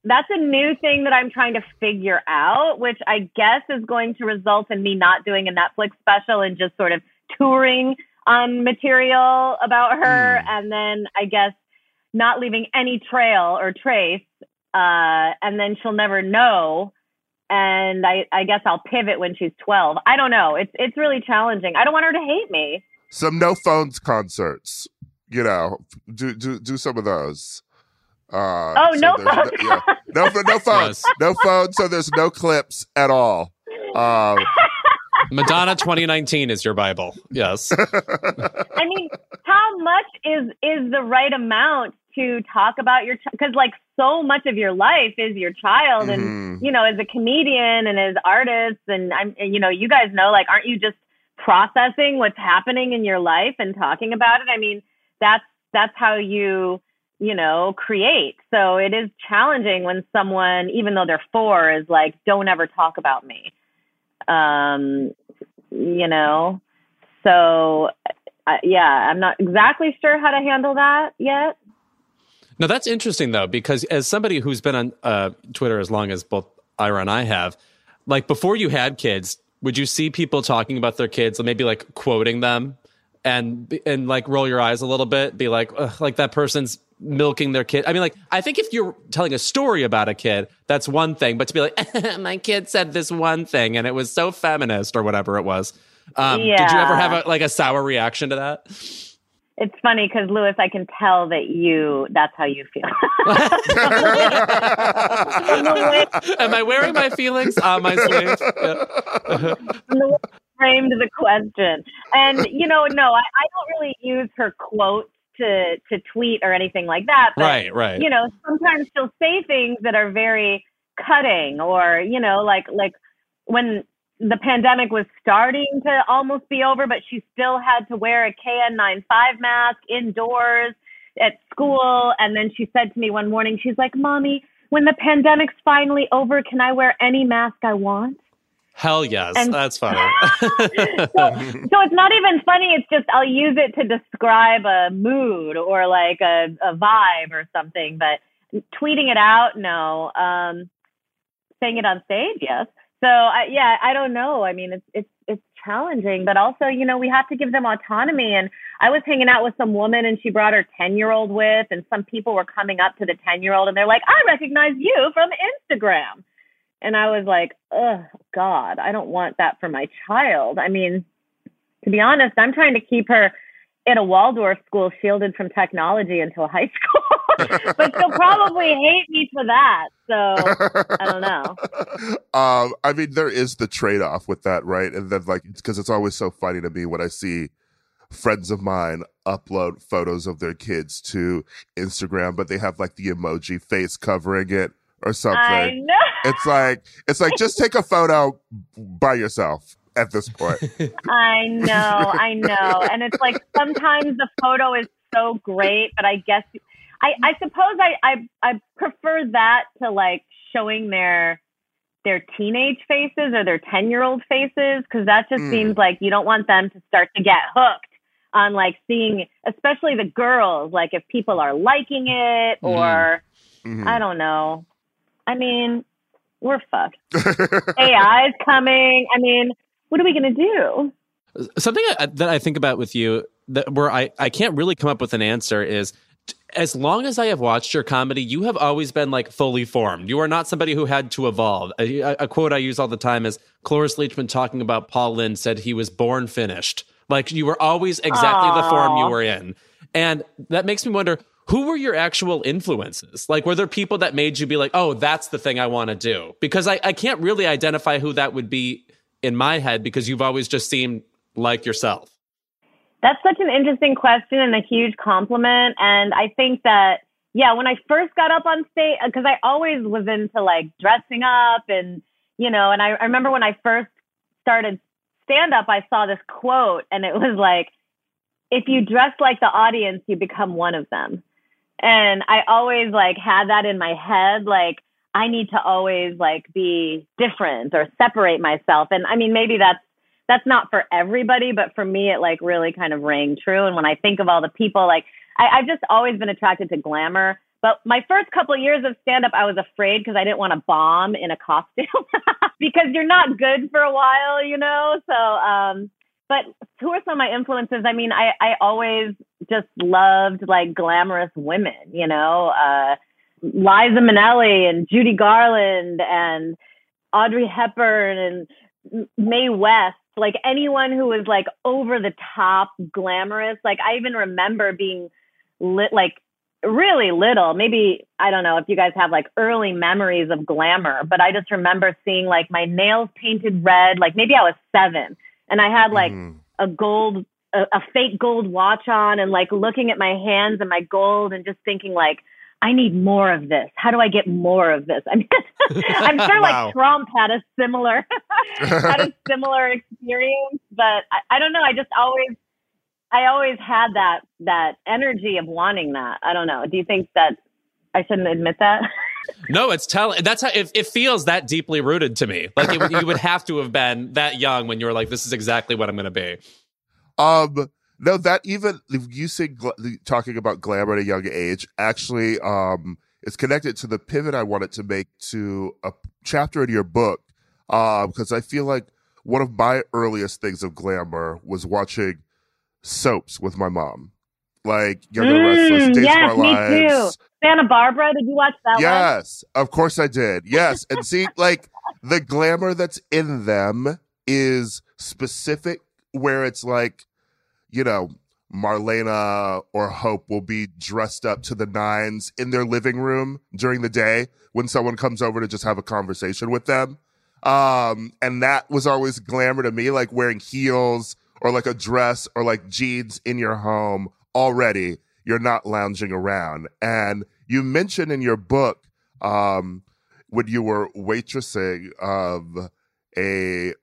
that's a new thing that I'm trying to figure out, which I guess is going to result in me not doing a Netflix special and just sort of touring on material about her, Mm. and then I guess not leaving any trail or trace, uh, and then she'll never know. And I, I guess I'll pivot when she's 12. I don't know. It's it's really challenging. I don't want her to hate me. Some no phones concerts, you know, do do do some of those. Uh, Oh, so no there's phones. yeah. no, no [laughs] phones, Yes. no phones. So there's no clips at all. Um, [laughs] Madonna 2019 is your Bible. Yes. [laughs] I mean, how much is is the right amount to talk about your because like so much of your life is your child and mhm. you know as a comedian and as artists and I'm and, you know you guys know like aren't you just processing what's happening in your life and talking about it. I mean, that's that's how you you know create. So it is challenging when someone, even though they're four, is like, "Don't ever talk about me." Um, you know, so uh, yeah, I'm not exactly sure how to handle that yet. No, that's interesting though, because as somebody who's been on uh, Twitter as long as both Ira and I have, like before you had kids, would you see people talking about their kids, and maybe like quoting them, and and like roll your eyes a little bit, be like, like that person's milking their kid. I mean, like I think if you're telling a story about a kid, that's one thing, but to be like, [laughs] my kid said this one thing and it was so feminist or whatever it was. Um, Yeah. Did you ever have a, like a sour reaction to that? It's funny because Louis, I can tell that you that's how you feel. From the way- Am I wearing my feelings on my sleeve? Yeah. from the way framed the question. And you know, no, I, I don't really use her quotes to to tweet or anything like that. But Right, right. you know, sometimes she'll say things that are very cutting or, you know, like like when the pandemic was starting to almost be over, but she still had to wear a KN95 mask indoors at school. And then she said to me one morning, she's like, Mommy, when the pandemic's finally over, can I wear any mask I want? Hell yes. And- That's funny. [laughs] so, so it's not even funny. It's just I'll use it to describe a mood or like a, a vibe or something. But tweeting it out, no. Um, saying it on stage, yes. So I, yeah, I don't know. I mean, it's it's it's challenging, but also you know we have to give them autonomy. And I was hanging out with some woman, and she brought her ten year old with, and some people were coming up to the ten year old, and they're like, "I recognize you from Instagram." And I was like, oh, God, I don't want that for my child. I mean, to be honest, I'm trying to keep her in a Waldorf school shielded from technology until high [laughs] school. [laughs] but she'll probably hate me for that. So I don't know. [laughs] um, I mean, there is the trade off with that, right? And then, like, because it's always so funny to me when I see friends of mine upload photos of their kids to Instagram, but they have like the emoji face covering it or something. I know. It's like it's like just take a photo by yourself at this point. [laughs] I know, I know. And it's like sometimes the photo is so great, but I guess I, I suppose I, I I prefer that to like showing their their teenage faces or their 10 year old faces because that just Mm. seems like you don't want them to start to get hooked on like seeing especially the girls like if people are liking it or Mhm. I don't know. I mean, we're fucked. [laughs] ai is coming. I mean, what are we going to do? Something that I think about with you that where I, I can't really come up with an answer is t- as long as I have watched your comedy, you have always been like fully formed. You are not somebody who had to evolve. A, a- quote I use all the time is Cloris Leachman talking about Paul Lynde said he was born finished. Like you were always exactly the form you were in. And that makes me wonder who were your actual influences? Like, were there people that made you be like, oh, that's the thing I want to do? Because I, I can't really identify who that would be in my head because you've always just seemed like yourself. That's such an interesting question and a huge compliment. And I think that, yeah, when I first got up on stage, because I always was into like dressing up and, you know, and I, I remember when I first started stand up, I saw this quote and it was like, if you dress like the audience, you become one of them. And I always like had that in my head, like, I need to always like be different or separate myself. And I mean, maybe that's that's not for everybody, but for me, it like really kind of rang true. And when I think of all the people, like I, I've just always been attracted to glamour. But my first couple of years of stand up, I was afraid because I didn't want to bomb in a costume [laughs] because you're not good for a while, you know? So, um, but who are some of my influences? I mean, I, I always just loved like glamorous women, you know, uh, Liza Minnelli and Judy Garland and Audrey Hepburn and Mae West, like anyone who was like over the top glamorous. Like I even remember being lit, like really little. Maybe I don't know if you guys have like early memories of glamour, but I just remember seeing like my nails painted red. Like maybe I was seven, and I had like Mhm. a gold, a, a fake gold watch on, and like looking at my hands and my gold, and just thinking like. I need more of this. How do I get more of this? I [laughs] mean, I'm sure Wow. like Trump had a similar [laughs] [laughs] had a similar experience, but I, I don't know. I just always, I always had that that energy of wanting that. I don't know. Do you think that I shouldn't admit that? [laughs] No, it's telling. That's how it, it, feels that deeply rooted to me. Like it, you would have to have been that young when you were like, "This is exactly what I'm going to be." Um, no, that even you say talking about glamour at a young age actually um is connected to the pivot I wanted to make to a chapter in your book because uh, I feel like one of my earliest things of glamour was watching soaps with my mom like Young and mm, Restless, Days yes, of Our me Lives. Too. Santa Barbara, did you watch that yes, one? of course I did. Yes. and see, [laughs] like the glamour that's in them is specific where it's like, you know, Marlena or Hope will be dressed up to the nines in their living room during the day when someone comes over to just have a conversation with them. Um, and that was always glamour to me, like wearing heels or like a dress or like jeans in your home already you're not lounging around. And you mentioned in your book um, when you were waitressing of a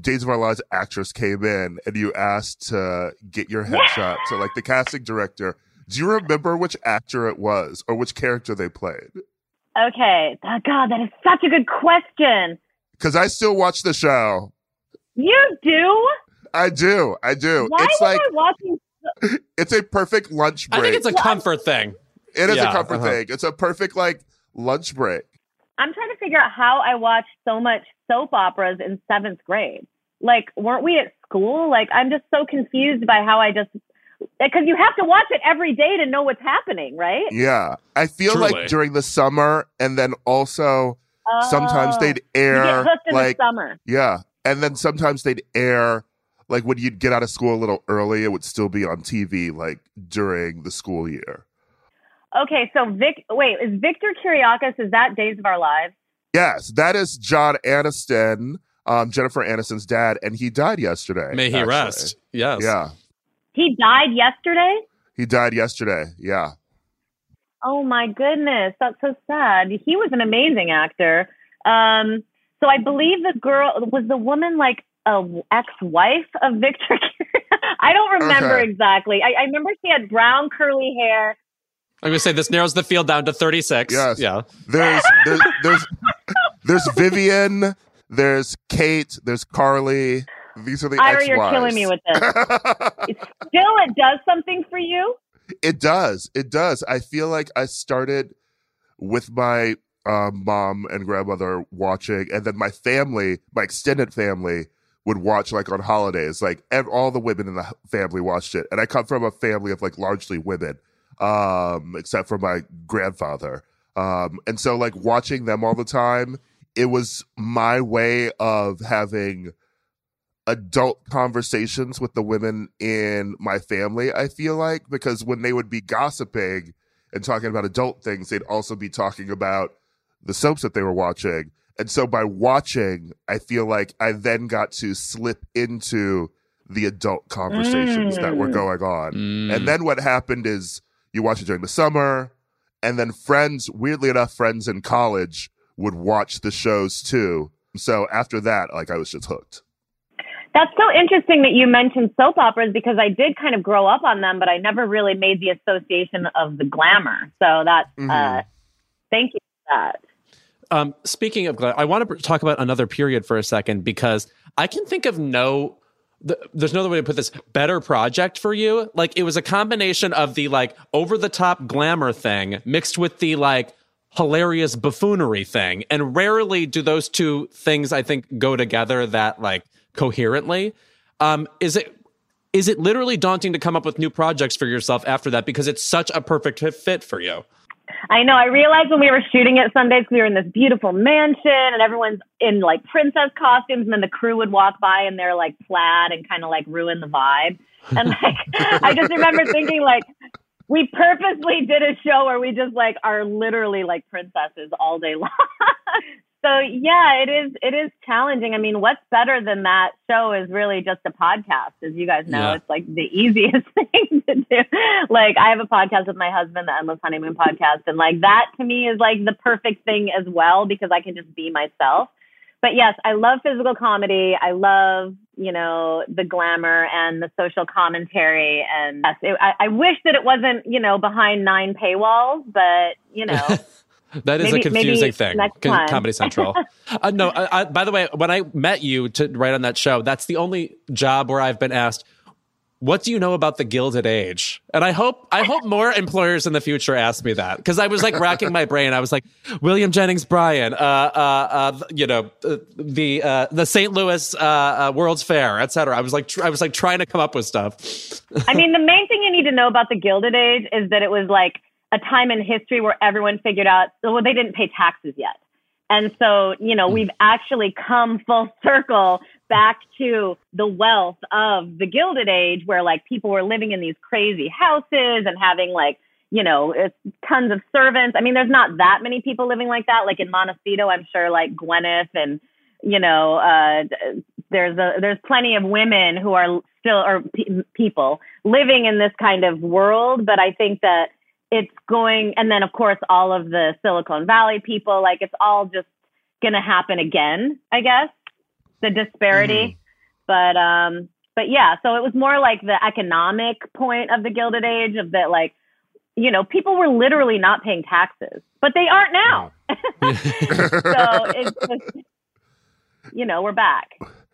Days of Our Lives actress came in and you asked to get your headshot to like the casting director. Do you remember which actor it was or which character they played? Okay. Oh, God, that is such a good question. Because I still watch the show. You do? I do. I do. Why it's like, I watching [laughs] it's a perfect lunch break. I think it's a comfort thing. It is yeah, a comfort uh-huh. thing. It's a perfect like lunch break. I'm trying to figure out how I watched so much soap operas in seventh grade. Like, weren't we at school? Like, I'm just so confused by how I just because you have to watch it every day to know what's happening, right? Yeah, I feel Truly. like during the summer, and then also oh, sometimes they'd air like summer. Yeah, and then sometimes they'd air like when you'd get out of school a little early, it would still be on TV like during the school year. Okay, so Vic, wait, is Victor Kiriakis? Is that Days of Our Lives? Yes, that is John Aniston, um, Jennifer Aniston's dad, and he died yesterday. May he actually. rest. Yes. Yeah. He died yesterday. He died yesterday. Yeah. Oh my goodness, that's so sad. He was an amazing actor. Um, so I believe the girl was the woman like a ex-wife of Victor. [laughs] I don't remember okay. exactly. I, I, remember she had brown curly hair. I'm gonna say this narrows the field down to 36. Yes. Yeah. There's there's there's, there's Vivian. There's Kate. There's Carly. These are the Ira, ex-wives. you're killing me with this. [laughs] still, it does something for you. It does. It does. I feel like I started with my uh, mom and grandmother watching, and then my family, my extended family, would watch like on holidays. Like ev- all the women in the family watched it, and I come from a family of like largely women, um, except for my grandfather. Um, and so like watching them all the time, it was my way of having adult conversations with the women in my family. I feel like because when they would be gossiping and talking about adult things, they'd also be talking about the soaps that they were watching and so by watching, I feel like I then got to slip into the adult conversations mm. that were mm. going on. Mm. And then what happened is you watch it during the summer, and then friends, weirdly enough, friends in college would watch the shows too. So after that, like I was just hooked. That's so interesting that you mentioned soap operas because I did kind of grow up on them, but I never really made the association of the glamour. So that, mm-hmm. uh, thank you for that. Um, speaking of, glamour, I want to talk about another period for a second because I can think of no. The, there's no other way to put this better project for you. Like it was a combination of the like over the top glamour thing mixed with the like hilarious buffoonery thing, and rarely do those two things I think go together that like coherently. Um, is it is it literally daunting to come up with new projects for yourself after that because it's such a perfect fit for you? I know. I realized when we were shooting at Sundays, we were in this beautiful mansion and everyone's in like princess costumes, and then the crew would walk by and they're like plaid and kind of like ruin the vibe. And like, [laughs] I just remember thinking like, we purposely did a show where we just like are literally like princesses all day long. [laughs] so yeah, it is it is challenging. I mean, what's better than that show is really just a podcast. As you guys know, yeah. it's like the [laughs] easiest thing to do. Like I have a podcast with my husband, the Endless Honeymoon podcast, and like that to me is like the perfect thing as well because I can just be myself. but yes, I love physical comedy. I love, you know, the glamour and the social commentary. And yes, it, I, I wish that it wasn't, you know, behind nine paywalls, but, you know. [laughs] That is Maybe- a confusing thing. next Con- time. Comedy Central. [laughs] uh, no, I, I, by the way, when I met you to write on that show, that's the only job where I've been asked, "What do you know about the Gilded Age?" And I hope I hope more employers in the future ask me that because I was like racking my brain. I was like, William Jennings Bryan, uh, uh, uh, you know, uh, the uh, the St. Louis uh, uh, World's Fair, etc. I was like, tr- I was like trying to come up with stuff. I mean, the main thing you need to know about the Gilded Age is that it was like a time in history where everyone figured out, well, they didn't pay taxes yet. And so, you know, we've actually come full [laughs] circle back to the wealth of the Gilded Age where like people were living in these crazy houses and having like, you know, it's tons of servants. I mean, there's not that many people living like that. Like in Montecito, I'm sure like Gwyneth and, you know, uh, there's a, there's plenty of women who are still, or pe- people living in this kind of world. But I think that it's going, and then of course, all of the Silicon Valley people, like it's all just going to happen again, I guess, the disparity. But, um, but yeah, so it was more like the economic point of the Gilded Age of that, like, you know, people were literally not paying taxes, but they aren't now. [laughs] so [laughs] it's just, you know, we're back.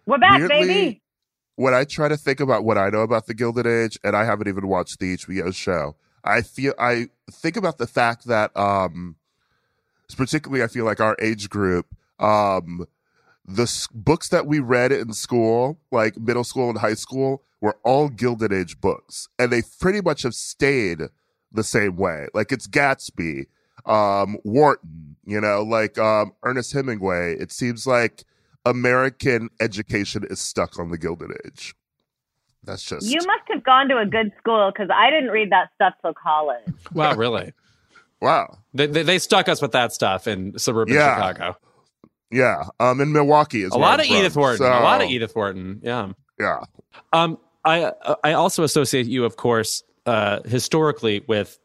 We're back, Weirdly, baby. when I try to think about what I know about the Gilded Age, and I haven't even watched the HBO show, I feel I think about the fact that, um, particularly, I feel like our age group, um, the s- books that we read in school, like middle school and high school, were all Gilded Age books, and they pretty much have stayed the same way. Like it's Gatsby, um, Wharton, you know, like um, Ernest Hemingway. It seems like American education is stuck on the Gilded Age. That's just You must have gone to a good school because I didn't read that stuff till college. [laughs] wow, really? wow. They, they, they stuck us with that stuff in suburban Yeah. Chicago. Yeah, um, in Milwaukee is A lot I'm of from. Edith Wharton. So, A lot of Edith Wharton. Yeah. Yeah, Um, I I also associate you, of course, uh, historically with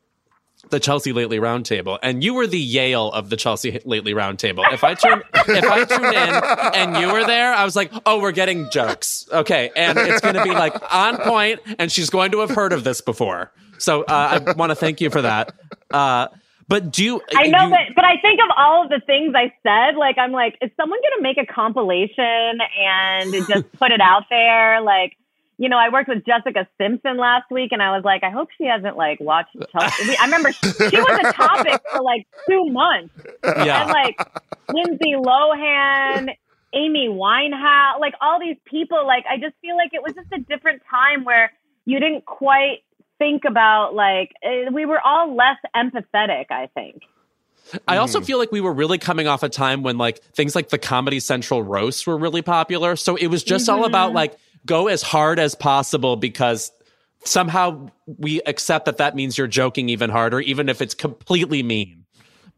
the Chelsea Lately Roundtable, and you were the Yale of the Chelsea Lately Roundtable. If I turn if I tune in and you were there, I was like, oh, we're getting jokes, okay, and it's going to be like on point, and she's going to have heard of this before. So uh, I want to thank you for that. Uh, but do you? I know, you- but but I think of all of the things I said. Like I'm like, is someone gonna make a compilation and just put it out there? Like, you know, I worked with Jessica Simpson last week, and I was like, I hope she hasn't like watched. Chelsea. I remember she was a topic for like two months, and like Lindsay Lohan. Amy Winehouse, like all these people, like I just feel like it was just a different time where you didn't quite think about like eh, we were all less empathetic. I think. I also feel like we were really coming off a time when like things like the Comedy Central roasts were really popular. So it was just all about like go as hard as possible because somehow we accept that that means you're joking even harder, even if it's completely mean.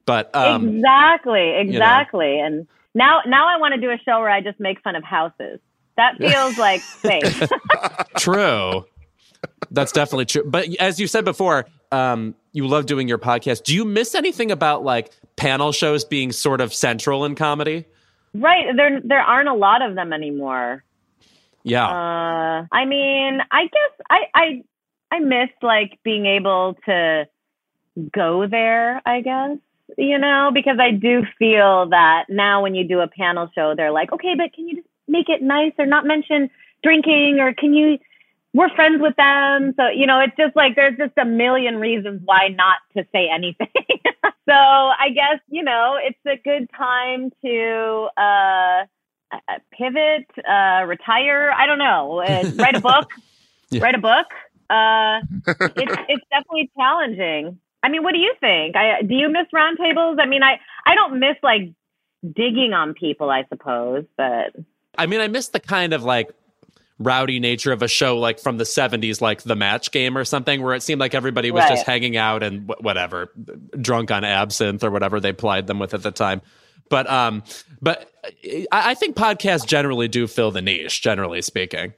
But um, exactly, exactly. And now, now I want to do a show where I just make fun of houses. That feels like safe. [laughs] [laughs] true. That's definitely true. But as you said before, um, you love doing your podcast. Do you miss anything about like panel shows being sort of central in comedy? right? There, there aren't a lot of them anymore. Yeah. Uh, I mean, I guess I, I, I missed like being able to go there. I guess you know because I do feel that now when you do a panel show, they're like, okay, but can you just make it nice or not mention drinking or can you? We're friends with them, so you know it's just like there's just a million reasons why not to say [laughs] anything. so I guess you know it's a good time to. uh, pivot, uh, retire. I don't know. Uh, [laughs] write a book. Yeah. Write a book. Uh, [laughs] it's it's definitely challenging. I mean, what do you think? I do you miss roundtables? I mean, I I don't miss like digging on people. I suppose, but I mean, I miss the kind of like rowdy nature of a show like from the 70s, like The Match Game or something, where it seemed like everybody was just hanging out and wh- whatever, drunk on absinthe or whatever they plied them with at the time. But um, but I, I think podcasts generally do fill the niche, generally speaking.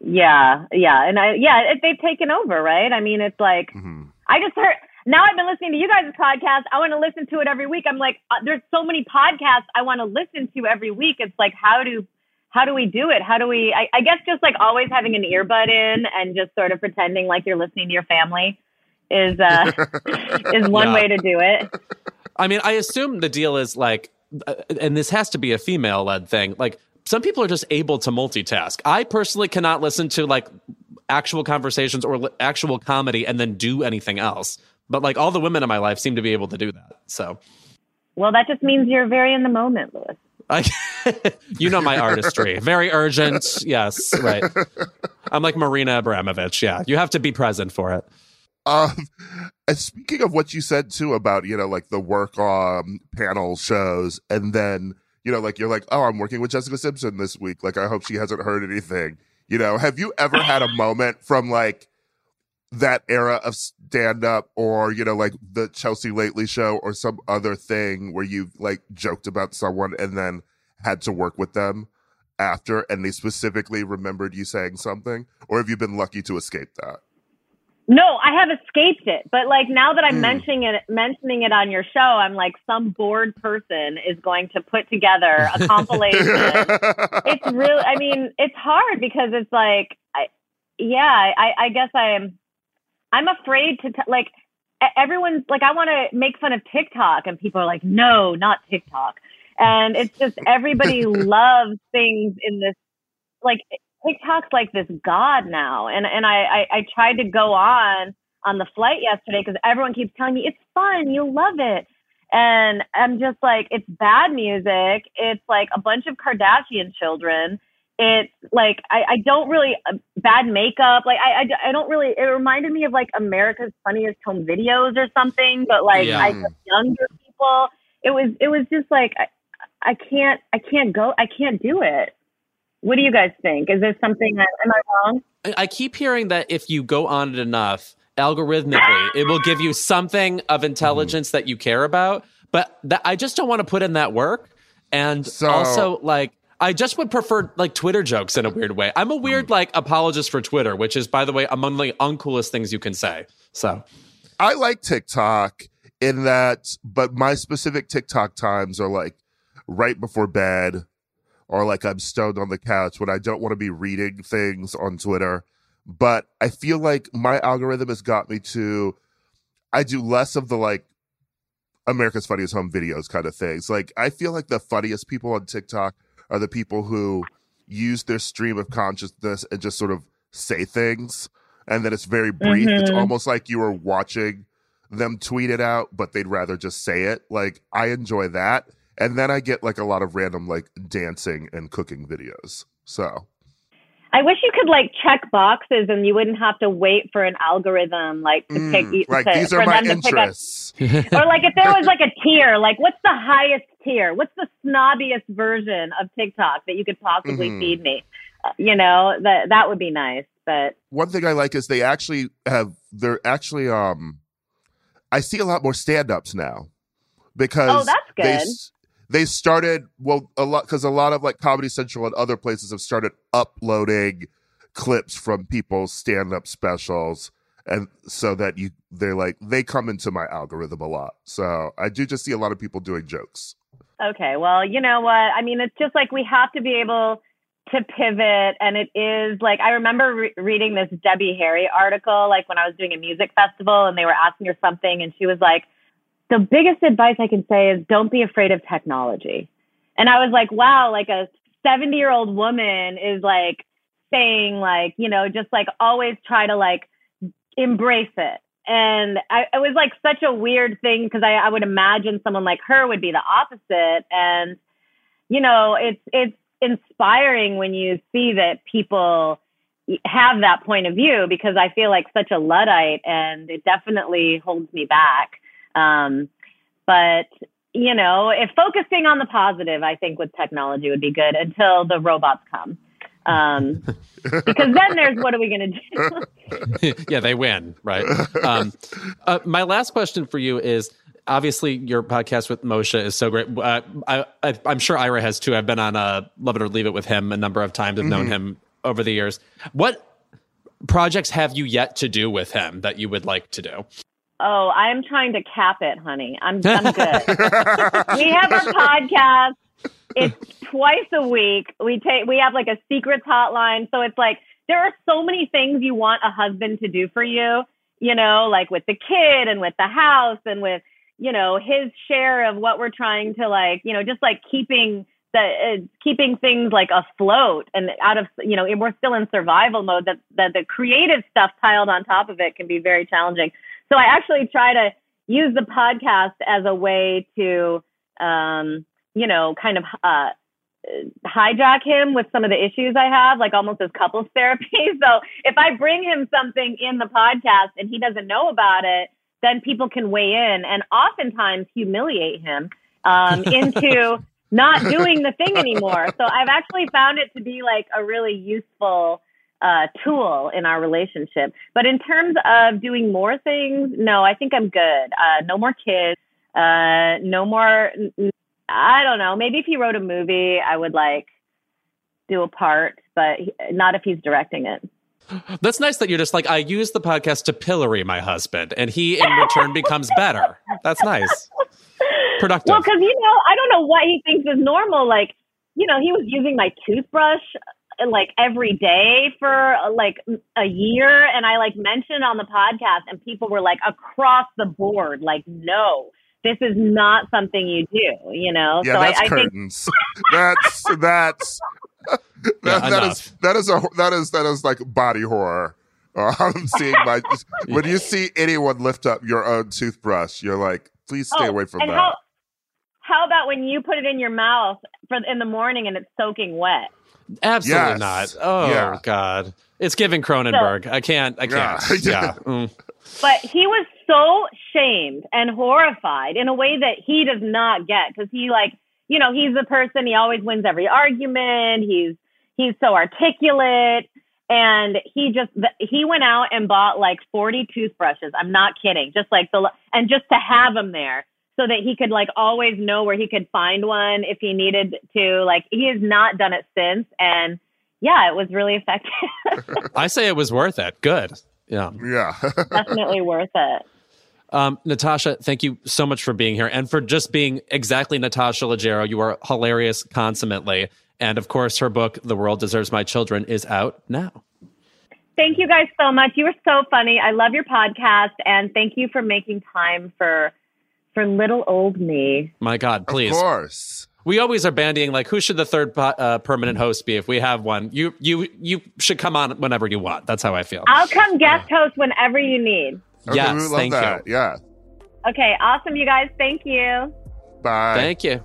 yeah, yeah, and I yeah, it, they've taken over, right? I mean, it's like Mhm. I just heard. now I've been listening to you guys' podcast. I want to listen to it every week. I'm like, uh, there's so many podcasts I want to listen to every week. It's like, how do how do we do it? How do we? I, I guess just like always having an earbud in and just sort of pretending like you're listening to your family is uh, [laughs] [laughs] is one Yeah. way to do it. I mean, I assume the deal is like, uh, and this has to be a female led thing. Like, some people are just able to multitask. I personally cannot listen to like actual conversations or actual comedy and then do anything else. But like all the women in my life seem to be able to do that. So, Well, that just means you're very in the moment, Louis. I, [laughs] you know my artistry, very urgent. Yes, right. I'm like Marina Abramovich. Yeah, you have to be present for it. Um, and speaking of what you said too about you know like the work on panel shows, and then you know like you're like, oh, I'm working with Jessica Simpson this week. Like I hope she hasn't heard anything. You know, have you ever had a moment from like that era of stand up, or you know like the Chelsea Lately show, or some other thing where you like joked about someone and then had to work with them after, and they specifically remembered you saying something, or have you been lucky to escape that? No, I have escaped it. But like now that I'm Hmm. mentioning it mentioning it on your show, I'm like some bored person is going to put together a [laughs] compilation. [laughs] it's really I mean, it's hard because it's like I yeah, I I guess I'm I'm afraid to t- like everyone's like I want to make fun of TikTok and people are like no, not TikTok. And it's just everybody [laughs] loves things in this like TikTok's like this god now. And and I I, I tried to go on on the flight yesterday because everyone keeps telling me it's fun, you'll love it. And I'm just like, it's bad music. It's like a bunch of Kardashian children. It's like I, I don't really uh, bad makeup. Like I, I I don't really. It reminded me of like America's Funniest Home Videos or something. But like Yeah. I younger people. It was it was just like I, I can't I can't go I can't do it. What do you guys think? Is this something that am I wrong? I I keep hearing that if you go on it enough, algorithmically, it will give you something of mm-hmm. intelligence that you care about. But that, I just don't want to put in that work. And So- also, like, I just would prefer like Twitter jokes in a weird way. I'm a mm-hmm. weird like apologist for Twitter, which is, by the way, among the uncoolest things you can say. So I like TikTok in that, but my specific TikTok times are like right before bed or like I'm stoned on the couch when I don't want to be reading things on Twitter. But I feel like my algorithm has got me to, I do less of the like America's Funniest Home Videos kind of things. Like, I feel like the funniest people on TikTok are the people who use their stream of consciousness and just sort of say things. And then it's very brief. It's Mhm. almost like you were watching them tweet it out, but they'd rather just say it. Like, I enjoy that. And then I get like a lot of random like dancing and cooking videos. So, I wish you could like check boxes and you wouldn't have to wait for an algorithm like to pick mm, like to, these are for my them to pick up interests. [laughs] or like if there was like a tier, like what's the highest tier? What's the snobbiest version of TikTok that you could possibly Mhm. feed me? Uh, you know, that that would be nice. But one thing I like is they actually have they're actually um I see a lot more stand-ups now because Oh, that's they good. They started well a lot because a lot of like Comedy Central and other places have started uploading clips from people's stand-up specials and so that you they're like they come into my algorithm a lot so I do just see a lot of people doing jokes okay, well, you know what? I mean, it's just like we have to be able to pivot, and it is like I remember re- reading this Debbie Harry article, like when I was doing a music festival, and they were asking her something, and she was like, "The biggest advice I can say is don't be afraid of technology." And I was like, "Wow!" Like a seventy-year-old woman is like saying, like, you know, just like always try to like embrace it. And I, it was like such a weird thing because I, I would imagine someone like her would be the opposite. And, you know, it's, it's inspiring when you see that people have that point of view because I feel like such a Luddite and it definitely holds me back. Um, but, you know, if focusing on the positive, I think with technology would be good until the robots come. Um, [laughs] because then there's what are we going to do? [laughs] yeah, they win, right? Um, uh, my last question for you is obviously your podcast with Moshe is so great. Uh, I, I, I'm sure Ira has too. I've been on a Love It or Leave It with him a number of times. I've known him over the years. What projects have you yet to do with him that you would like to do? Oh, I'm trying to cap it, honey. I'm I'm [laughs] good. we have our podcast. It's twice a week. We take we have like a secrets hotline. So it's like there are so many things you want a husband to do for you, you know, like with the kid and with the house and with, you know, his share of what we're trying to like, you know, just like keeping the uh, keeping things like afloat and out of you know we're still in survival mode that that the creative stuff piled on top of it can be very challenging so i actually try to use the podcast as a way to um you know kind of uh hijack him with some of the issues I have, like almost as couples [laughs] therapy. So if I bring him something in the podcast and he doesn't know about it, then people can weigh in and oftentimes humiliate him um, [laughs] into not doing the thing anymore. So I've actually found it to be like a really useful uh, tool in our relationship. But in terms of doing more things, no, I think I'm good. Uh, no more kids. Uh, no more. I don't know. Maybe if he wrote a movie, I would like do a part, but not if he's directing it. That's nice that you're just like, I use the podcast to pillory my husband, and he in return becomes better. That's nice productive. Well, because you know, I don't know what he thinks is normal. Like, you know, he was using my toothbrush like every day for like a year, and I like mentioned on the podcast, and people were like across the board, like, no. This is not something you do, you know. Yeah, so that's I, I curtains. that's that's that, [laughs] Yeah, that enough. is that is a that is that is like body horror. Uh, [laughs] I'm seeing my when you see anyone lift up your own toothbrush, you're like, please stay Oh, away from and that. How, how about when you put it in your mouth for in the morning and it's soaking wet? Absolutely Yes. not. Oh Yeah. God, it's giving Cronenberg. I can't. I can't. [laughs] Yeah. Yeah. Mm. But he was so shamed and horrified in a way that he does not get because he like, you know, he's the person he always wins every argument. He's he's so articulate and he just he went out and bought like 40 toothbrushes. I'm not kidding. Just like the and just to have them there so that he could like always know where he could find one if he needed to. Like he has not done it since and yeah, it was really effective. [laughs] I say it was worth it. Good. Yeah. yeah. [laughs] Definitely worth it. Um, Natasha, thank you so much for being here and for just being exactly Natasha Leggero. You are hilarious consummately. And of course, her book, The World Deserves My Children, is out now. Thank you guys so much. You were so funny. I love your podcast and thank you for making time for for little old me. My God, please. Of course. We always are bandying like, who should the third uh, permanent host be if we have one? You, you, you should come on whenever you want. That's how I feel. I'll come guest host whenever you need. Okay, Yes, we love thank that. you. Yeah. Okay, awesome you guys. Thank you. Bye. Thank you.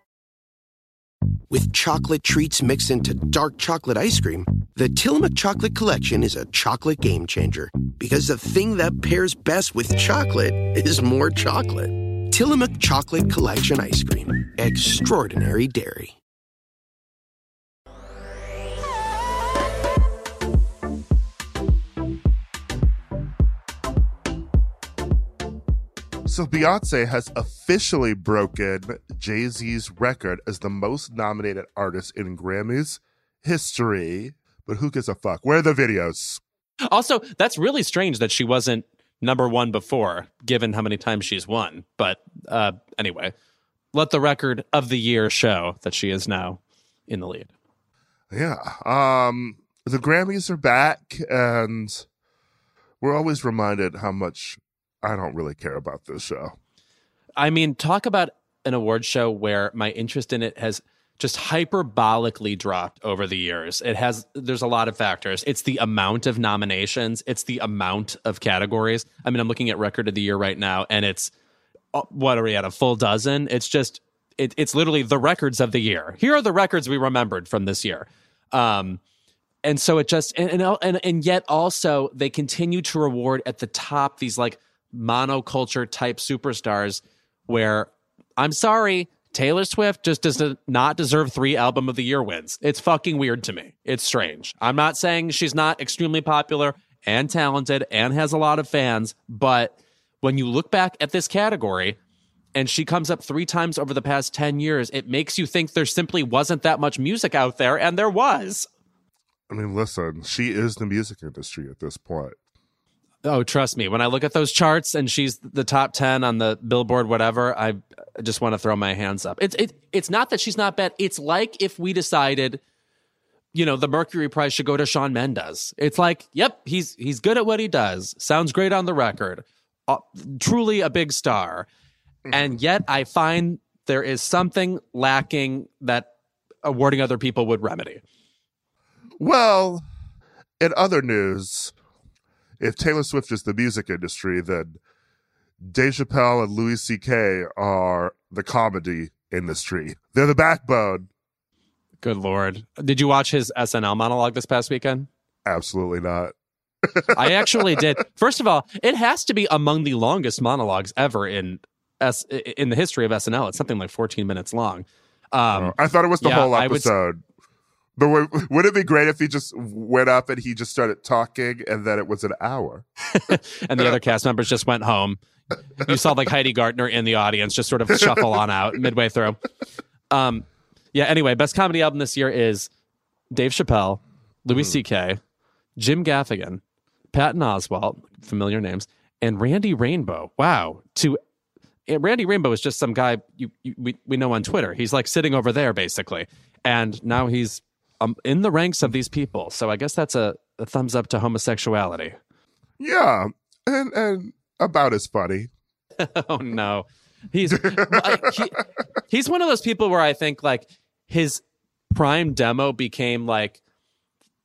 With chocolate treats mixed into dark chocolate ice cream, the Tillamook Chocolate Collection is a chocolate game changer. Because the thing that pairs best with chocolate is more chocolate. Tillamook Chocolate Collection Ice Cream. Extraordinary Dairy. So Beyonce has officially broken Jay Z's record as the most nominated artist in Grammys history. But who gives a fuck? Where are the videos? Also, that's really strange that she wasn't number one before, given how many times she's won. But uh, anyway, let the record of the year show that she is now in the lead. Yeah. Um, the Grammys are back, and we're always reminded how much I don't really care about this show. I mean, talk about an award show where my interest in it has just hyperbolically dropped over the years. It has there's a lot of factors. It's the amount of nominations, it's the amount of categories. I mean, I'm looking at record of the year right now and it's uh, what are we at a full dozen? It's just it, it's literally the records of the year. Here are the records we remembered from this year. Um and so it just and and and, and yet also they continue to reward at the top these like monoculture type superstars where I'm sorry, Taylor Swift just does not deserve three album of the year wins. It's fucking weird to me. It's strange. I'm not saying she's not extremely popular and talented and has a lot of fans, but when you look back at this category and she comes up three times over the past 10 years, it makes you think there simply wasn't that much music out there, and there was. I mean, listen, she is the music industry at this point. Oh, trust me. When I look at those charts and she's the top 10 on the Billboard whatever, I just want to throw my hands up. It's it it's not that she's not bad. It's like if we decided you know, the Mercury Prize should go to Shawn Mendes. It's like, yep, he's he's good at what he does. Sounds great on the record. Uh, truly a big star. Mm-hmm. And yet I find there is something lacking that awarding other people would remedy. Well, in other news, if Taylor Swift is the music industry, then Dave Chappelle and Louis C.K. are the comedy industry. They're the backbone. Good lord! Did you watch his SNL monologue this past weekend? Absolutely not. I [laughs] actually did. First of all, it has to be among the longest monologues ever in S in the history of SNL. It's something like 14 minutes long. Um, oh, I thought it was the yeah, whole episode. But would it be great if he just went up and he just started talking and then it was an hour? [laughs] and the other cast members just went home. You saw like Heidi Gardner in the audience just sort of shuffle on out midway through. Um, yeah, anyway, best comedy album this year is Dave Chappelle, Louis mm. C.K., Jim Gaffigan, Patton Oswalt, familiar names, and Randy Rainbow. Wow. To Randy Rainbow is just some guy you, you, we, we know on Twitter. He's like sitting over there basically. And now he's um, in the ranks of these people. So I guess that's a, a thumbs up to homosexuality. Yeah, and and about as funny. [laughs] oh no, he's he, he's one of those people where I think like his prime demo became like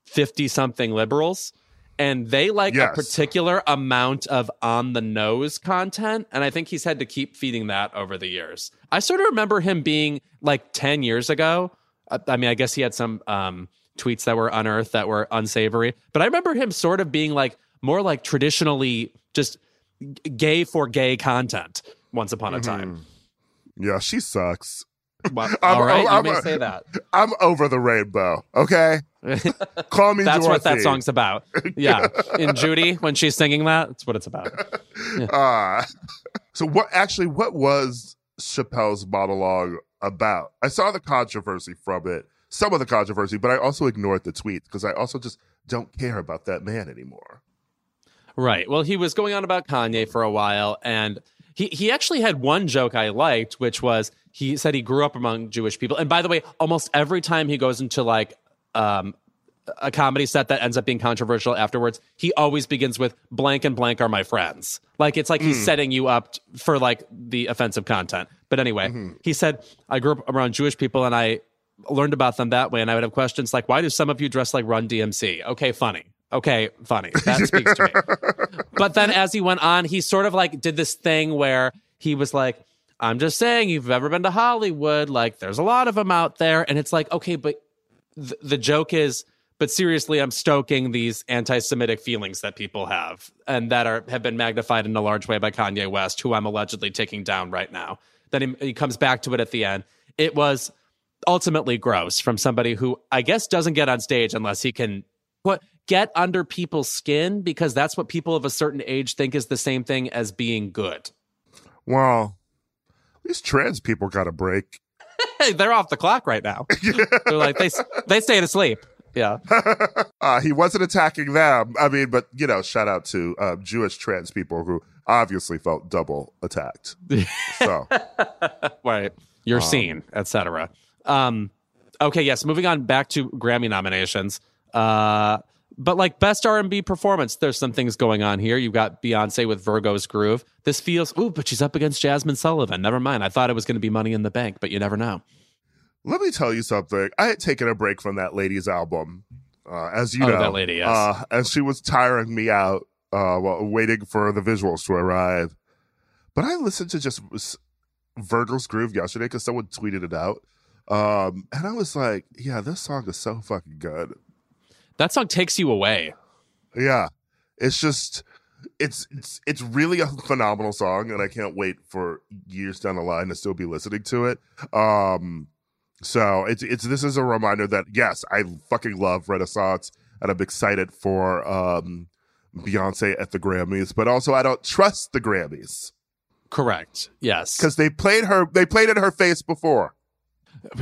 fifty something liberals. And they like yes. a particular amount of on the nose content. And I think he's had to keep feeding that over the years. I sort of remember him being like 10 years ago I mean, I guess he had some um, tweets that were unearthed that were unsavory, but I remember him sort of being like more like traditionally just gay for gay content once upon a time. Mm-hmm. Yeah, she sucks. Well, [laughs] all right, I'm, you may say that. [laughs] I'm over the rainbow. Okay, [laughs] call me. that's Dorothy. what that song's about. Yeah, in Judy when she's singing that, that's what it's about. Yeah. Uh, so what? Actually, what was Chappelle's monologue about. I saw the controversy from it, some of the controversy, but I also ignored the tweets because I also just don't care about that man anymore. Right. Well, he was going on about Kanye for a while, and he he actually had one joke I liked, which was he said he grew up among Jewish people. And by the way, almost every time he goes into like um, a comedy set that ends up being controversial afterwards, he always begins with blank and blank are my friends. Like it's like mm. he's hmm. setting you up for like the offensive content. But anyway, mm-hmm. he said, I grew up around Jewish people and I learned about them that way. And I would have questions like, why do some of you dress like Run DMC? Okay, funny. Okay, funny. That speaks to me. [laughs] But then as he went on, he sort of like did this thing where he was like, I'm just saying, you've ever been to Hollywood, like there's a lot of them out there. And it's like, okay, but th- the joke is, but seriously, I'm stoking these anti-Semitic feelings that people have, and that are have been magnified in a large way by Kanye West, who I'm allegedly taking down right now. Then he, he comes back to it at the end. It was ultimately gross from somebody who I guess doesn't get on stage unless he can what get under people's skin because that's what people of a certain age think is the same thing as being good. Well, these trans people got a break. [laughs] They're off the clock right now. [laughs] They're like they they stayed asleep. Yeah. [laughs] uh, he wasn't attacking them. I mean, but you know, shout out to uh, Jewish trans people who obviously felt double attacked. [laughs] So, right. your Um, scene, etc. Um, okay, yes. Moving on back to Grammy nominations. Uh, but like best R and B performance, there's some things going on here. You've got Beyonce with Virgo's Groove. This feels ooh, but she's up against Jazmine Sullivan. Never mind. I thought it was going to be Money in the Bank, but you never know. Let me tell you something. I had taken a break from that lady's album, uh, as you Oh, know. that lady, yes. Uh, and she was tiring me out uh, while waiting for the visuals to arrive. But I listened to just Virgo's Groove yesterday because someone tweeted it out. Um, and I was like, yeah, this song is so fucking good. That song takes you away. Yeah. It's just it's it's it's really a phenomenal song and I can't wait for years down the line to still be listening to it. Um so it's it's this is a reminder that yes, I fucking love Renaissance and I'm excited for um Beyonce at the Grammys, but also I don't trust the Grammys Correct. Yes. cuz they played her they played in her face before.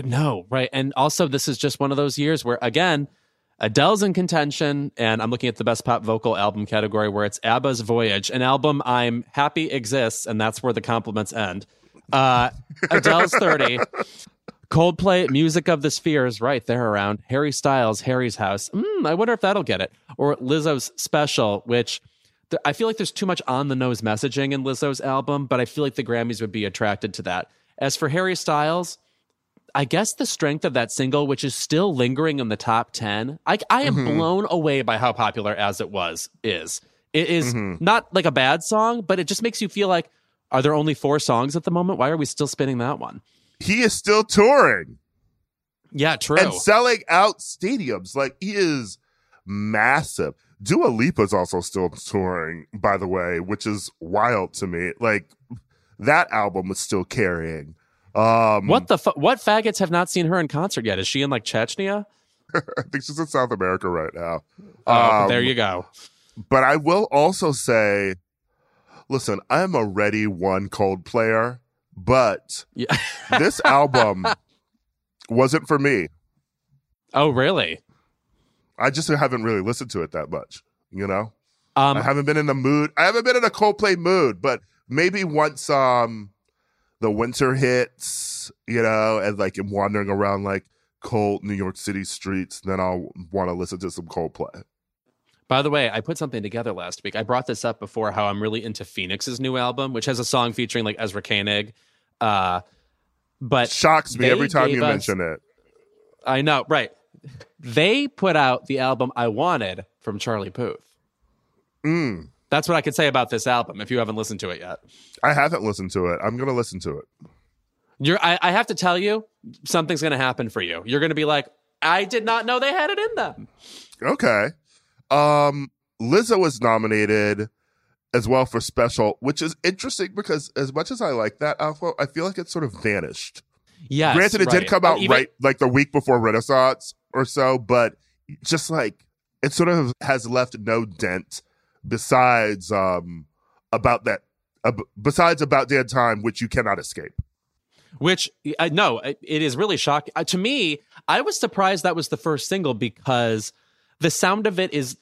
No, right. And also, this is just one of those years where, again, Adele's in contention, and I'm looking at the best pop vocal album category where it's ABBA's Voyage, an album I'm happy exists, and that's where the compliments end. Uh, Adele's 30. Coldplay, Music of the Spheres, right there around. Harry Styles, Harry's House. Mm, I wonder if that'll get it. Or Lizzo's Special, which th- I feel like there's too much on the nose messaging in Lizzo's album, but I feel like the Grammys would be attracted to that. As for Harry Styles, I guess the strength of that single, which is still lingering in the top 10, I, I am blown away by how popular As It Was is. It is not like a bad song, but it just makes you feel like, are there only four songs at the moment? Why are we still spinning that one? He is still touring. Yeah, true. and selling out stadiums. Like he is massive. Dua Lipa's also still touring, by the way, which is wild to me. Like that album was still carrying. Um, what the fu- what faggots have not seen her in concert yet? Is she in like Chechnya? [laughs] I think she's in South America right now. Oh, Um, there you go. But I will also say, listen, I'm a ready one cold player, but Yeah. [laughs] this album wasn't for me. oh, really? I just haven't really listened to it that much, you know? Um, I haven't been in the mood. I haven't been in a Coldplay mood, but maybe once um the winter hits, you know, and like I'm wandering around like cold New York City streets, then I'll want to listen to some Coldplay. By the way, I put something together last week. I brought this up before how I'm really into Phoenix's new album, which has a song featuring like Ezra Koenig. Uh, but Shocks me every time you us- mention it. I know, right? They put out the album I wanted from Charlie Puth. Mm, That's what I could say about this album. If you haven't listened to it yet, I haven't listened to it. I'm gonna listen to it. you're. I, I have to tell you, something's going to happen for you. You're going to be like, I did not know they had it in them. Okay. Um, Lizzo was nominated as well for special, which is interesting because as much as I like that album, I feel like it sort of vanished. Yes, Granted, it right. did come out Even- right like the week before Renaissance or so, but just like it sort of has left no dent besides um about that uh, besides about damn time, which you cannot escape. Which uh, no, it it is really shocking uh, to me. I was surprised that was the first single because the sound of it is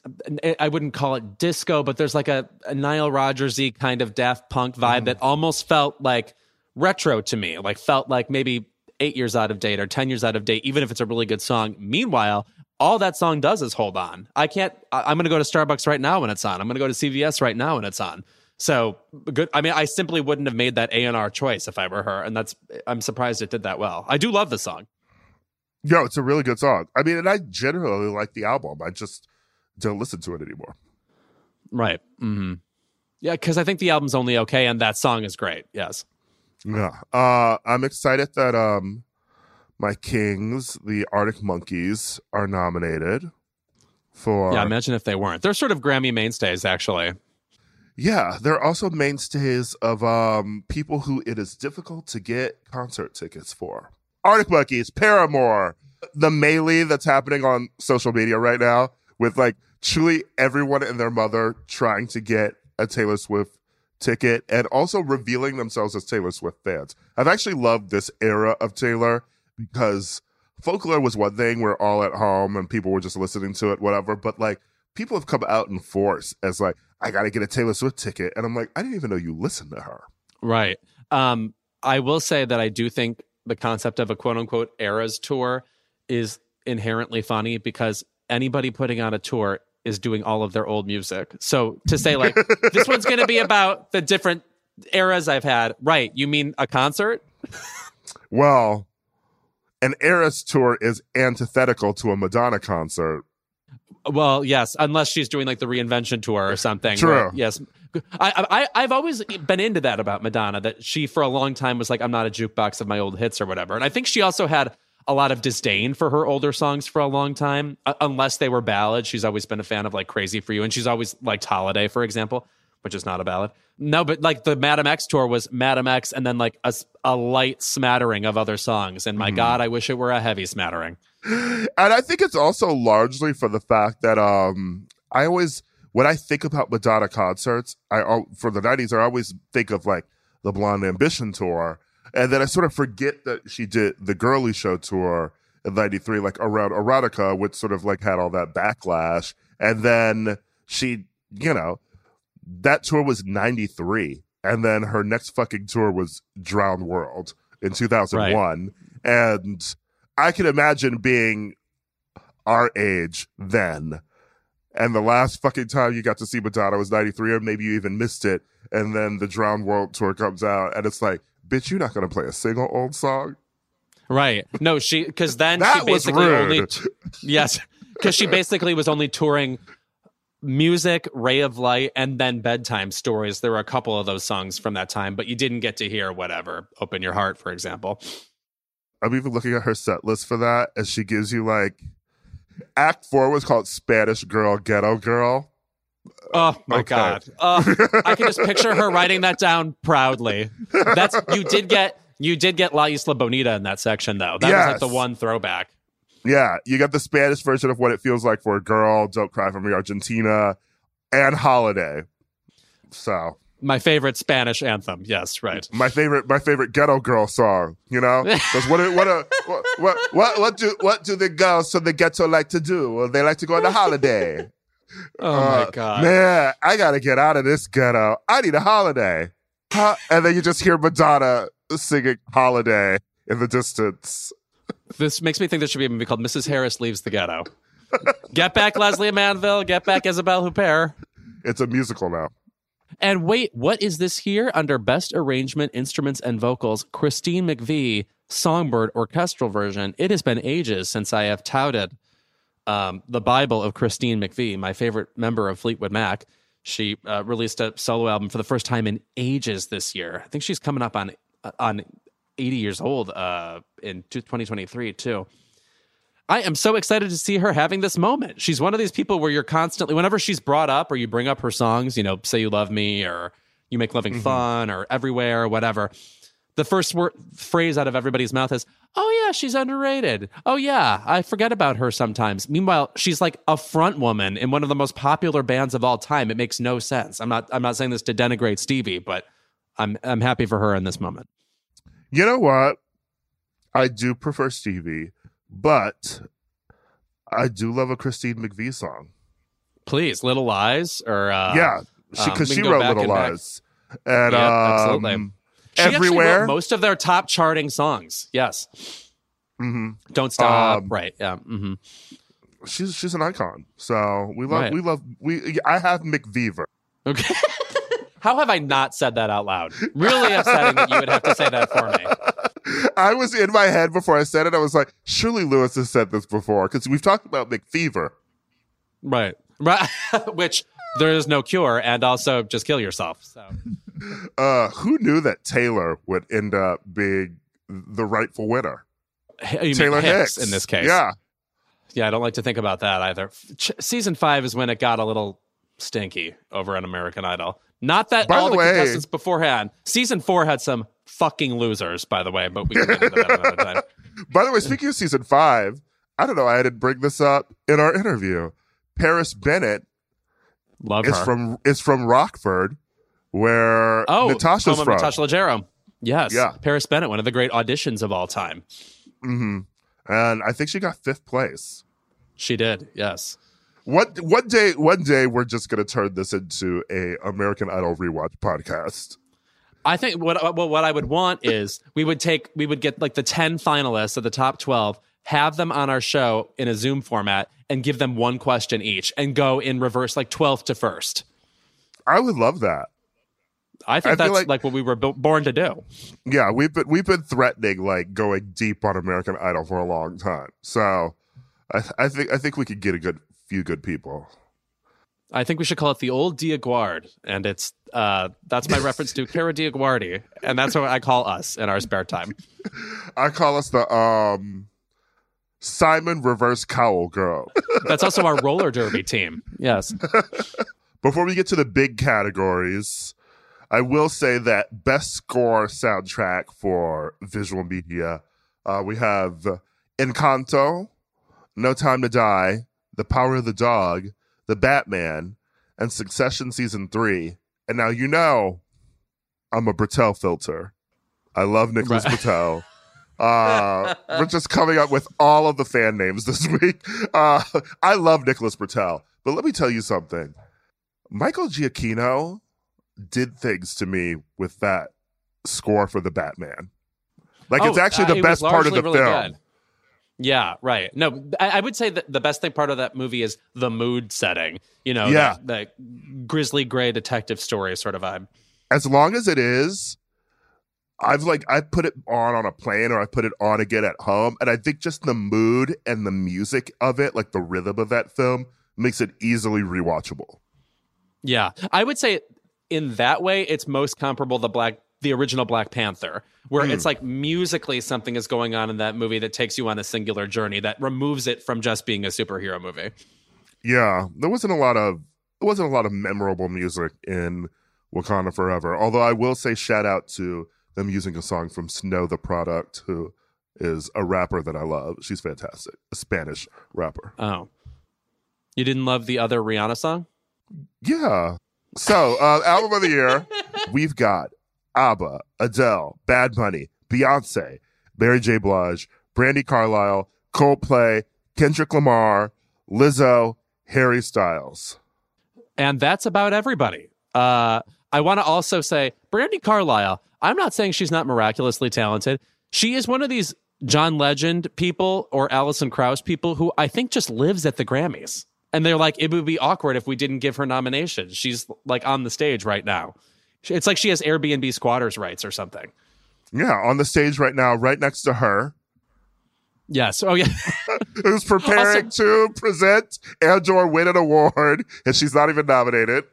I wouldn't call it disco, but there's like a, a Nile Rodgersy kind of Daft Punk vibe mm. that almost felt like retro to me. Like felt like maybe eight years out of date or ten years out of date, even if it's a really good song. Meanwhile, all that song does is hold on. I can't. I, I'm going to go to Starbucks right now when it's on. I'm going to go to CVS right now when it's on. So good. I mean, I simply wouldn't have made that A and R choice if I were her, and that's. I'm surprised it did that well. I do love the song. Yo, it's a really good song. I mean, and I generally like the album. I just don't listen to it anymore. Right. Mm-hmm. Yeah, because I think the album's only okay, and that song is great. Yes. Yeah. Uh I'm excited that um my Kings, the Arctic Monkeys, are nominated for Yeah. Imagine if they weren't. They're sort of Grammy mainstays, actually. Yeah, they're also mainstays of um people who it is difficult to get concert tickets for. Arctic Monkeys, Paramore, the melee that's happening on social media right now with like truly everyone and their mother trying to get a Taylor Swift ticket and also revealing themselves as Taylor Swift fans. I've actually loved this era of Taylor because folklore was one thing, we're all at home and people were just listening to it, whatever. But like people have come out in force as like, I gotta get a Taylor Swift ticket. And I'm like, I didn't even know you listened to her. Right. Um, I will say that I do think the concept of a quote unquote eras tour is inherently funny because anybody putting on a tour is doing all of their old music. So to say like [laughs] this one's going to be about the different eras I've had, right? You mean a concert? Well, an Eras tour is antithetical to a Madonna concert. Well, yes, unless she's doing like the reinvention tour or something. True. where- yes. I, I I've always been into that about Madonna that she for a long time was like I'm not a jukebox of my old hits or whatever. And I think she also had a lot of disdain for her older songs for a long time uh, unless they were ballads. She's always been a fan of like Crazy for You and she's always liked Holiday for example, which is not a ballad. No, but like the Madame X tour was Madame X and then like a light smattering of other songs. And my god, I wish it were a heavy smattering. And I think it's also largely for the fact that um I always when I think about Madonna concerts, I for the 90s I always think of like the Blonde Ambition tour. And then I sort of forget that she did the Girly Show tour in 93 like around erotica which sort of like had all that backlash. And then she, you know, that tour was 93 and then her next fucking tour was Drowned World in 2001 and I can imagine being our age then and the last fucking time you got to see Madonna was 93 or maybe you even missed it and then the Drowned World tour comes out and it's like bitch you're not going to play a single old song Right. No, she because then That she was basically rude. only [laughs] yes because she basically was only touring music, Ray of Light, and then bedtime stories. There were a couple of those songs from that time, but you didn't get to hear whatever. Open your heart, for example. I'm even looking at her set list for that and she gives you like act 4 was called Spanish Girl Ghetto Girl Oh my Okay. god! Uh, I can just picture her writing that down proudly. That's you did get you did get La Isla Bonita in that section though. That was like the one throwback. Yeah, you got the Spanish version of what it feels like for a girl, Don't Cry for Me Argentina, and Holiday. So My favorite Spanish anthem. Yes, right. my favorite my favorite ghetto girl song, you know? [laughs] Because what what, a, what what what what do what do the girls from the ghetto like to do? Well, they like to go on the holiday. [laughs] Oh Uh, my god! Man, I gotta get out of this ghetto. I need a holiday. Huh? And then you just hear Madonna singing holiday in the distance. This makes me think there should be a movie called Mrs. Harris Leaves the Ghetto. get back Lesley Manville. Get back Isabelle Huppert. It's a musical now. And wait, what is this here under Best Arrangement, Instruments, and Vocals? Christine McVie, Songbird Orchestral Version. It has been ages since I have touted um, the Bible of Christine McVie, my favorite member of Fleetwood Mac. She uh, released a solo album for the first time in ages this year. I think she's coming up on on 80 years old uh, in 2023 too. I am so excited to see her having this moment. She's one of these people where you're constantly, whenever she's brought up or you bring up her songs, you know, Say You Love Me or You Make Loving mm-hmm. Fun or Everywhere or whatever, the first word, phrase out of everybody's mouth is, Oh, yeah, she's underrated. Oh, yeah, I forget about her sometimes. Meanwhile, she's like a front woman in one of the most popular bands of all time. It makes no sense. I'm not, I'm not saying this to denigrate Stevie, but I'm, I'm happy for her in this moment. You know what? I do prefer Stevie, but I do love a Christine McVie song. Please, Little Lies or, uh, yeah, um, because she, can go wrote Little and back. Lies, and Yep, um, absolutely. She everywhere. most of their top charting songs. Yes. hmm Don't stop. Um, right. Yeah. Mm-hmm. She's she's an icon. So we love Right. we love we. I have McVeaver. Okay. [laughs] How have I not said that out loud? Really upsetting that you would have to say that for me. I was in my head before I said it. I was like, surely Louis has said this before because we've talked about McFever. Right. Right. [laughs] Which there is no cure, and also just kill yourself. So [laughs] Uh, who knew that Taylor would end up being the rightful winner? You Taylor Hicks, Hicks in this case. Yeah, Yeah, I don't like to think about that either. Ch- season five is when it got a little stinky over on American Idol. Not that By all the the, way- contestants beforehand. Season four had some fucking losers, by the way, but we can get into that another [laughs] time. By the way, speaking of season five, I don't know. I didn't bring this up in our interview. Paris Bennett Love is her. from is from Rockford, where oh, Natasha's from. Natasha Leggero. Yes. Yeah. Paris Bennett, one of the great auditions of all time. hmm And I think she got fifth place. She did. Yes. What one day one day we're just gonna turn this into a American Idol rewatch podcast. I think what uh, well, what I would want is we would take we would get like the ten finalists of the top twelve, have them on our show in a Zoom format, and give them one question each, and go in reverse like twelfth to first. I would love that. I think I that's like- like, what we were bu- born to do. Yeah, we've been we've been threatening like going deep on American Idol for a long time. So I, I think I think we could get a good few good people. I think we should call it the old Diaguard, and it's uh, that's my reference to Kara DioGuardi, and that's what I call us in our spare time. I call us the um Simon Reverse Cowl Girl. [laughs] That's also our roller derby team. Yes. [laughs] Before we get to the big categories, I will say that best score soundtrack for visual media, uh, we have Encanto, No Time to Die, The Power of the Dog, The Batman, and Succession Season 3. And now you know I'm a Britell filter. I love Nicholas Right. Britell. [laughs] Uh, we're just coming up with all of the fan names this [laughs] week. Uh, I love Nicholas Britell, but let me tell you something. Michael Giacchino did things to me with that score for the Batman. Like it's Oh, actually uh, the was best part of the really film. Yeah, right. No, I, I would say that the best thing part of that movie is the mood setting. You know, Yeah. that, that grizzly gray detective story sort of vibe. As long as it is, I've like I put it on on a plane or I put it on again at home, and I think just the mood and the music of it, like the rhythm of that film, makes it easily rewatchable. Yeah, I would say in that way, it's most comparable to Black, the original Black Panther, where Hmm. it's like musically something is going on in that movie that takes you on a singular journey that removes it from just being a superhero movie. Yeah, there wasn't a lot of there wasn't a lot of memorable music in Wakanda Forever. Although I will say shout out to them using a song from Snow Tha Product, who is a rapper that I love. She's fantastic, a Spanish rapper. Oh, you didn't love the other Rihanna song? Yeah. So, uh, album of the year, [laughs] we've got ABBA, Adele, Bad Bunny, Beyonce, Mary J. Blige, Brandi Carlile, Coldplay, Kendrick Lamar, Lizzo, Harry Styles. And that's about everybody. Uh, I want to also say, Brandi Carlile, I'm not saying she's not miraculously talented. She is one of these John Legend people or Alison Krauss people who I think just lives at the Grammys. And they're like, it would be awkward if we didn't give her nominations. She's like on the stage right now. It's like she has Airbnb squatters' rights or something. Yeah, on the stage right now, right next to her, Yes. Oh, yeah. [laughs] who's preparing to present and or win an award, and she's not even nominated.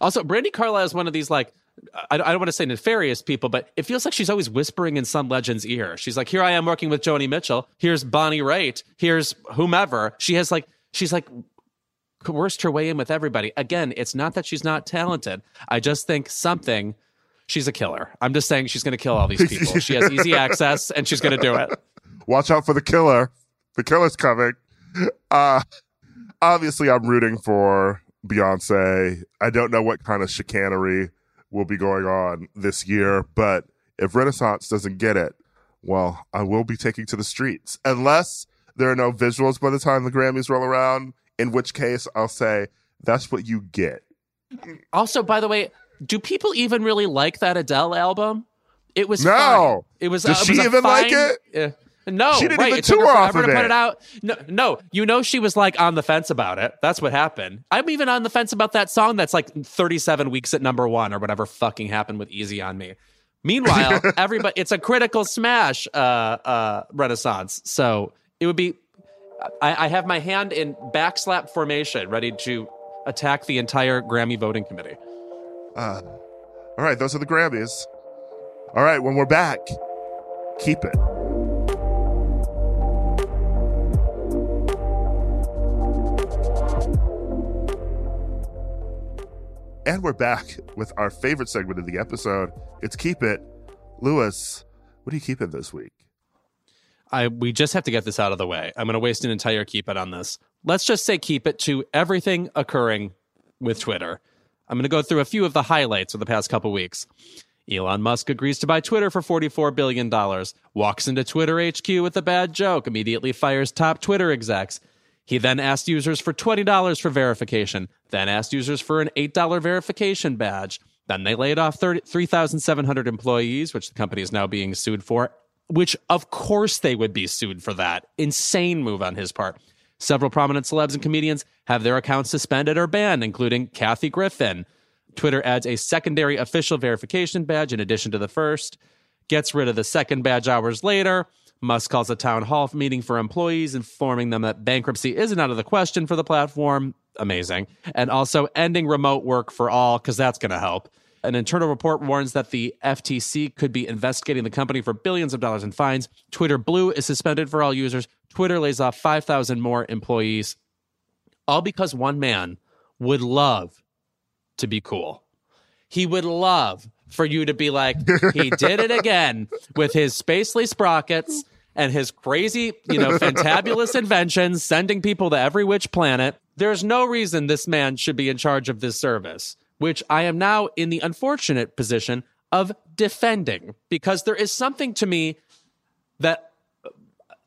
Also, Brandi Carlile is one of these like I, I don't want to say nefarious people, but it feels like she's always whispering in some legend's ear. She's like, "Here I am working with Joni Mitchell. Here's Bonnie Raitt. Here's whomever." She has like she's like coerced her way in with everybody. Again, it's not that she's not talented. I just think something. She's a killer. I'm just saying she's going to kill all these people. she has easy [laughs] access, and she's going to do it. Watch out for the killer. The killer's coming. Uh obviously I'm rooting for Beyonce. I don't know what kind of chicanery will be going on this year, but if Renaissance doesn't get it, well, I will be taking to the streets. Unless there are no visuals by the time the Grammys roll around, in which case I'll say that's what you get. Also, by the way, do people even really like that Adele album? It was No. fine. It was. Does uh, it she was even like it? Uh, no, She didn't right. even it tour off of to put it. it out. No, no, you know she was like on the fence about it. That's what happened. I'm even on the fence about that song that's like 37 weeks at number one or whatever fucking happened with Easy on Me. Meanwhile, [laughs] everybody, it's a critical smash, uh, uh, Renaissance. So it would be. I, I have my hand in backslap formation, ready to attack the entire Grammy voting committee. Uh, all right, those are the Grammys. All right, when we're back, keep it. And we're back with our favorite segment of the episode. It's Keep It. Louis, what are you keeping this week? I we just have to get this out of the way. I'm going to waste an entire keep it on this. Let's just say keep it to everything occurring with Twitter. I'm going to go through a few of the highlights of the past couple weeks. Elon Musk agrees to buy Twitter for $44 billion, walks into Twitter HQ with a bad joke, immediately fires top Twitter execs. He then asked users for $20 for verification, then asked users for an $8 verification badge, Then they laid off 3,700 employees, which the company is now being sued for, which of course they would be sued for that. Insane move on his part. Several prominent celebs and comedians have their accounts suspended or banned, including Kathy Griffin. Twitter adds a secondary official verification badge in addition to the first, gets rid of the second badge hours later. Musk calls a town hall meeting for employees, informing them that bankruptcy isn't out of the question for the platform. Amazing. And also ending remote work for all, because that's going to help. An internal report warns that the FTC could be investigating the company for billions of dollars in fines. Twitter Blue is suspended for all users. Twitter lays off 5,000 more employees, all because one man would love to be cool. He would love for you to be like, he did it again with his spacely sprockets and his crazy, you know, fantabulous inventions, sending people to every which planet. There's no reason this man should be in charge of this service, which I am now in the unfortunate position of defending because there is something to me that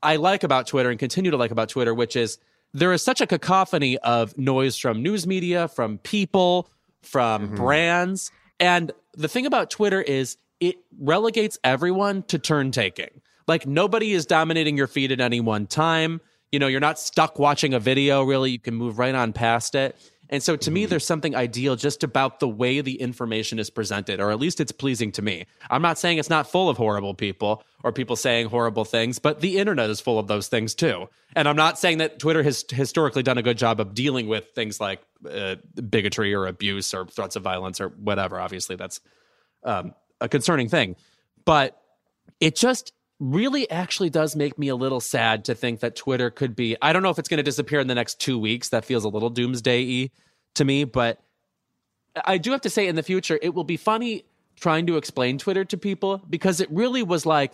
I like about Twitter and continue to like about Twitter, which is there is such a cacophony of noise from news media, from people, from mm-hmm. brands. And the thing about Twitter is it relegates everyone to turn taking. Like nobody is dominating your feed at any one time. You know, you're not stuck watching a video, really. You can move right on past it. And so to me, there's something ideal just about the way the information is presented, or at least it's pleasing to me. I'm not saying it's not full of horrible people or people saying horrible things, but the internet is full of those things too. And I'm not saying that Twitter has historically done a good job of dealing with things like uh, bigotry or abuse or threats of violence or whatever. Obviously, that's um, a concerning thing. But it just really actually does make me a little sad to think that Twitter could be. I don't know if it's going to disappear in the next two weeks. That feels a little doomsday to me, but I do have to say in the future, it will be funny trying to explain Twitter to people because it really was like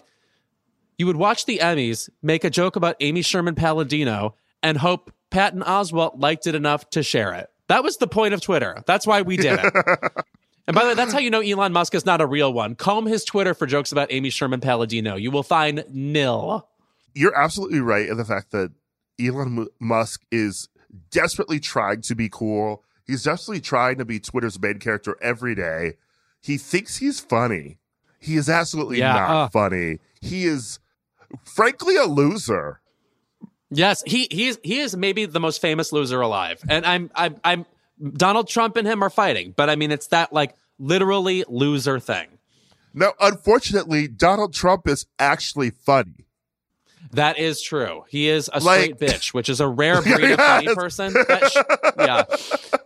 you would watch the Emmys, make a joke about Amy Sherman Palladino, and hope Patton Oswalt liked it enough to share it. That was the point of Twitter. That's why we did it. [laughs] And by the way, that's how you know Elon Musk is not a real one. Comb his Twitter for jokes about Amy Sherman Palladino. You will find nil. You're absolutely right in the fact that Elon Musk is desperately trying to be cool. He's desperately trying to be Twitter's main character every day. He thinks he's funny. He is absolutely yeah, not uh, funny. He is frankly a loser. Yes, he he's he is maybe the most famous loser alive. And I'm I'm I'm Donald Trump and him are fighting, but I mean, it's that like literally loser thing. No, unfortunately, Donald Trump is actually funny. That is true. He is a like, straight bitch, which is a rare [laughs] breed yes. of funny person. Sh- yeah,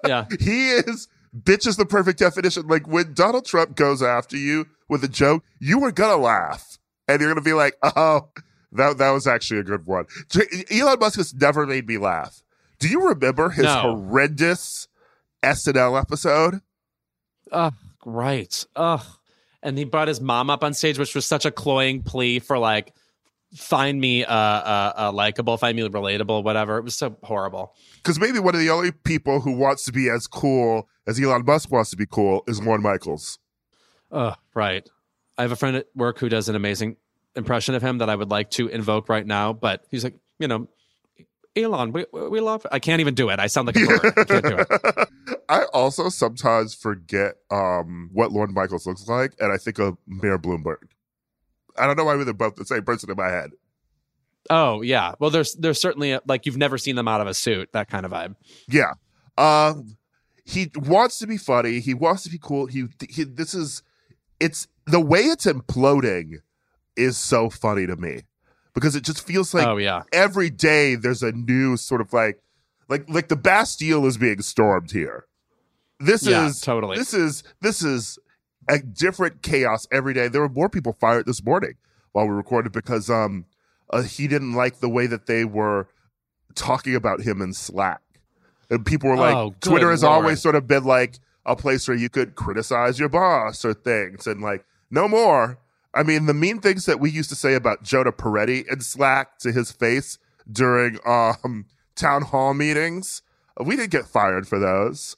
yeah. [laughs] He is. Bitch is the perfect definition. Like when Donald Trump goes after you with a joke, you are gonna laugh, and you're gonna be like, [laughs] "Oh, that that was actually a good one." Elon Musk has never made me laugh. Do you remember his no. horrendous SNL episode. Oh, right. Ugh. And he brought his mom up on stage, which was such a cloying plea for like, find me uh, uh, uh likable, find me relatable, whatever. It was so horrible. Because maybe one of the only people who wants to be as cool as Elon Musk wants to be cool is Lorne Michaels. Oh, right. I have a friend at work who does an amazing impression of him that I would like to invoke right now, but he's like, you know, Elon, we, we love. I can't even do it. I sound like a bird. I can't do it. [laughs] I also sometimes forget um, what Lorne Michaels looks like, and I think of Mayor Bloomberg. I don't know why they're both the same person in my head. Oh yeah, well there's there's certainly a, like you've never seen them out of a suit, that kind of vibe. Yeah, um, he wants to be funny. He wants to be cool. He, he this is it's the way it's imploding is so funny to me because it just feels like oh, yeah. every day there's a new sort of like like like the Bastille is being stormed here. This yeah, is totally this is this is a different chaos every day. There were more people fired this morning while we recorded because um uh, he didn't like the way that they were talking about him in Slack. And people were like, oh, Twitter has Lord. always sort of been like a place where you could criticize your boss or things and like no more. I mean, the mean things that we used to say about Jonah Peretti in Slack to his face during um, town hall meetings, we didn't get fired for those.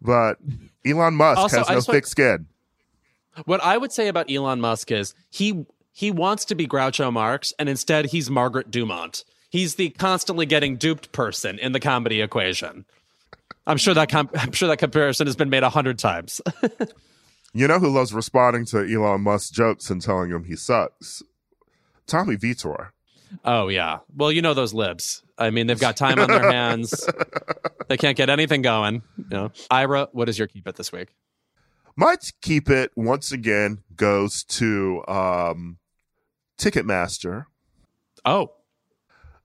But Elon Musk also, has no thick want, skin. What I would say about Elon Musk is he he wants to be Groucho Marx, and instead he's Margaret Dumont. He's the constantly getting duped person in the comedy equation. I'm sure that com- I'm sure that comparison has been made a hundred times. [laughs] You know who loves responding to Elon Musk's jokes and telling him he sucks? Tommy Vitor. Oh yeah. Well, you know those libs. I mean, they've got time on their [laughs] hands. they can't get anything going. You know. Ira, what is your keep it this week? My keep it once again goes to um, Ticketmaster. Oh,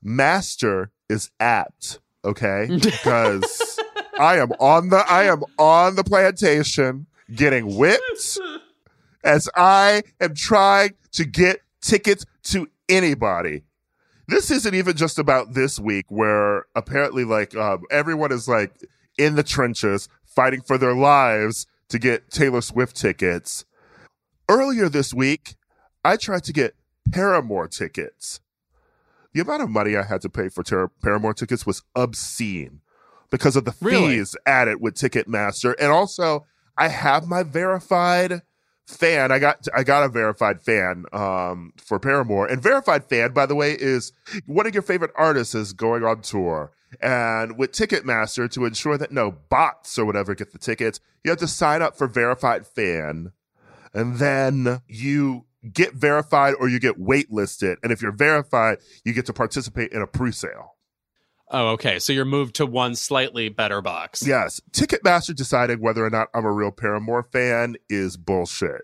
Master is apt, okay? [laughs] Because I am on the I am on the plantation getting whipped as I am trying to get tickets to anybody. This isn't even just about this week where apparently like um, everyone is like in the trenches fighting for their lives to get Taylor Swift tickets. Earlier this week, I tried to get Paramore tickets. The amount of money I had to pay for Ter- Paramore tickets was obscene because of the Really? fees added with Ticketmaster. And also, I have my verified fan. I got I got a verified fan um, for Paramore. And verified fan, by the way, is one of your favorite artists is going on tour. And with Ticketmaster, to ensure that no bots or whatever get the tickets, you have to sign up for verified fan and then you get verified or you get waitlisted. And if you're verified, you get to participate in a pre-sale. Oh, okay. So you're moved to one slightly better box. Yes, Ticketmaster deciding whether or not I'm a real Paramore fan is bullshit.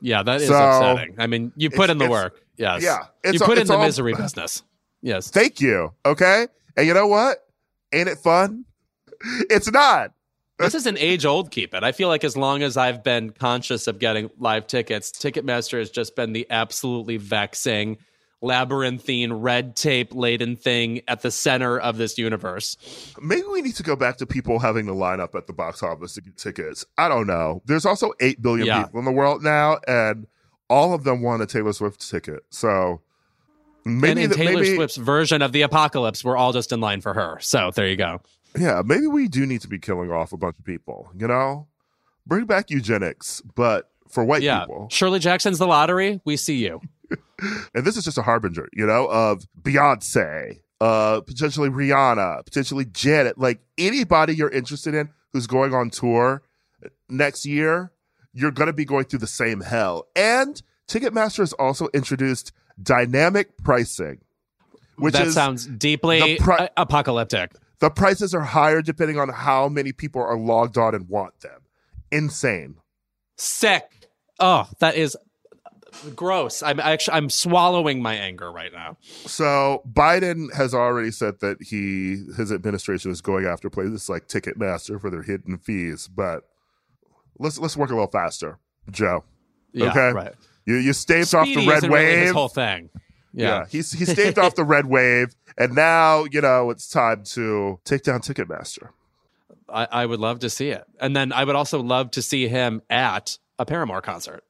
Yeah, that is So, upsetting. I mean, you put in the work. Yes. yeah, You put in the all- misery [laughs] business. Yes. Thank you. Okay, and you know what? Ain't it fun? [laughs] It's not. this is an age old keep it. I feel like as long as I've been conscious of getting live tickets, Ticketmaster has just been the absolutely vexing, labyrinthine, red tape laden thing at the center of this universe. Maybe we need to go back to people having to line up at the box office to get tickets. I don't know. There's also 8 billion Yeah. people in the world now, and all of them want a Taylor Swift ticket. So maybe, and in Taylor maybe Swift's version of the apocalypse, we're all just in line for her. So there you go. yeah, maybe we do need to be killing off a bunch of people, you know? Bring back eugenics, but for white yeah. people. Shirley Jackson's the lottery. We see you. [laughs] And this is just a harbinger, you know, of Beyonce, uh, potentially Rihanna, potentially Janet, like anybody you're interested in who's going on tour next year, you're going to be going through the same hell. And Ticketmaster has also introduced dynamic pricing, which that sounds deeply pri- apocalyptic. the prices are higher depending on how many people are logged on and want them. Insane. Sick. Oh, that is gross. I'm actually I'm swallowing my anger right now. So Biden has already said that he his administration is going after places like Ticketmaster for their hidden fees, but let's let's work a little faster, Joe. Yeah, Okay. right. You you staved off the red isn't really his wave. whole thing. Yeah. he's he staved off the red wave, and now you know it's time to take down Ticketmaster. I, I would love to see it. And then I would also love to see him at a Paramore concert.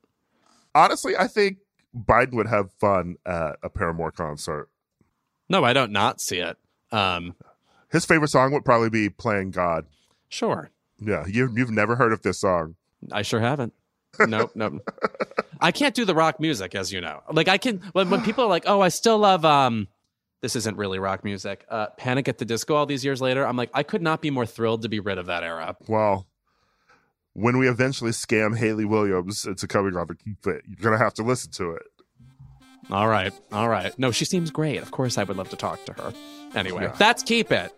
Honestly, I think Biden would have fun at a Paramore concert. No, I don't not see it. Um, His favorite song would probably be "Playing God." sure. Yeah, you've you've never heard of this song. I sure haven't. Nope, nope. [laughs] I can't do the rock music, as you know. Like I can when when people are like, "Oh, I still love um this isn't really rock music." Uh Panic at the Disco all these years later. I'm like, I could not be more thrilled to be rid of that era. Well, when we eventually scam Hayley Williams into coming on the Keep It, you're gonna have to listen to it. All right. All right. No, she seems great. Of course I would love to talk to her. Anyway, Yeah. that's keep it.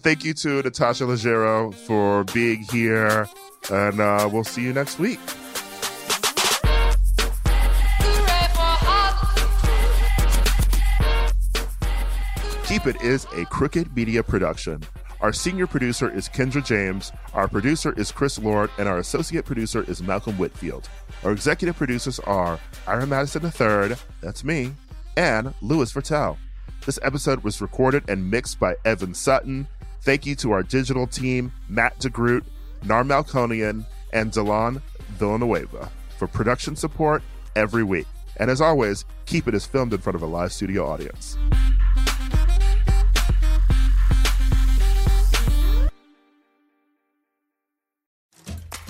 Thank you to Natasha Leggero for being here, and uh, we'll see you next week. Keep It is a Crooked Media production. Our senior producer is Kendra James, our producer is Chris Lord, and our associate producer is Malcolm Whitfield. Our executive producers are Ira Madison III, that's me, and Louis Virtel. This episode was recorded and mixed by Evan Sutton. Thank you to our digital team, Matt DeGroot, Nar Melkonian, and Delon Villanueva for production support every week. And as always, Keep it as filmed in front of a live studio audience.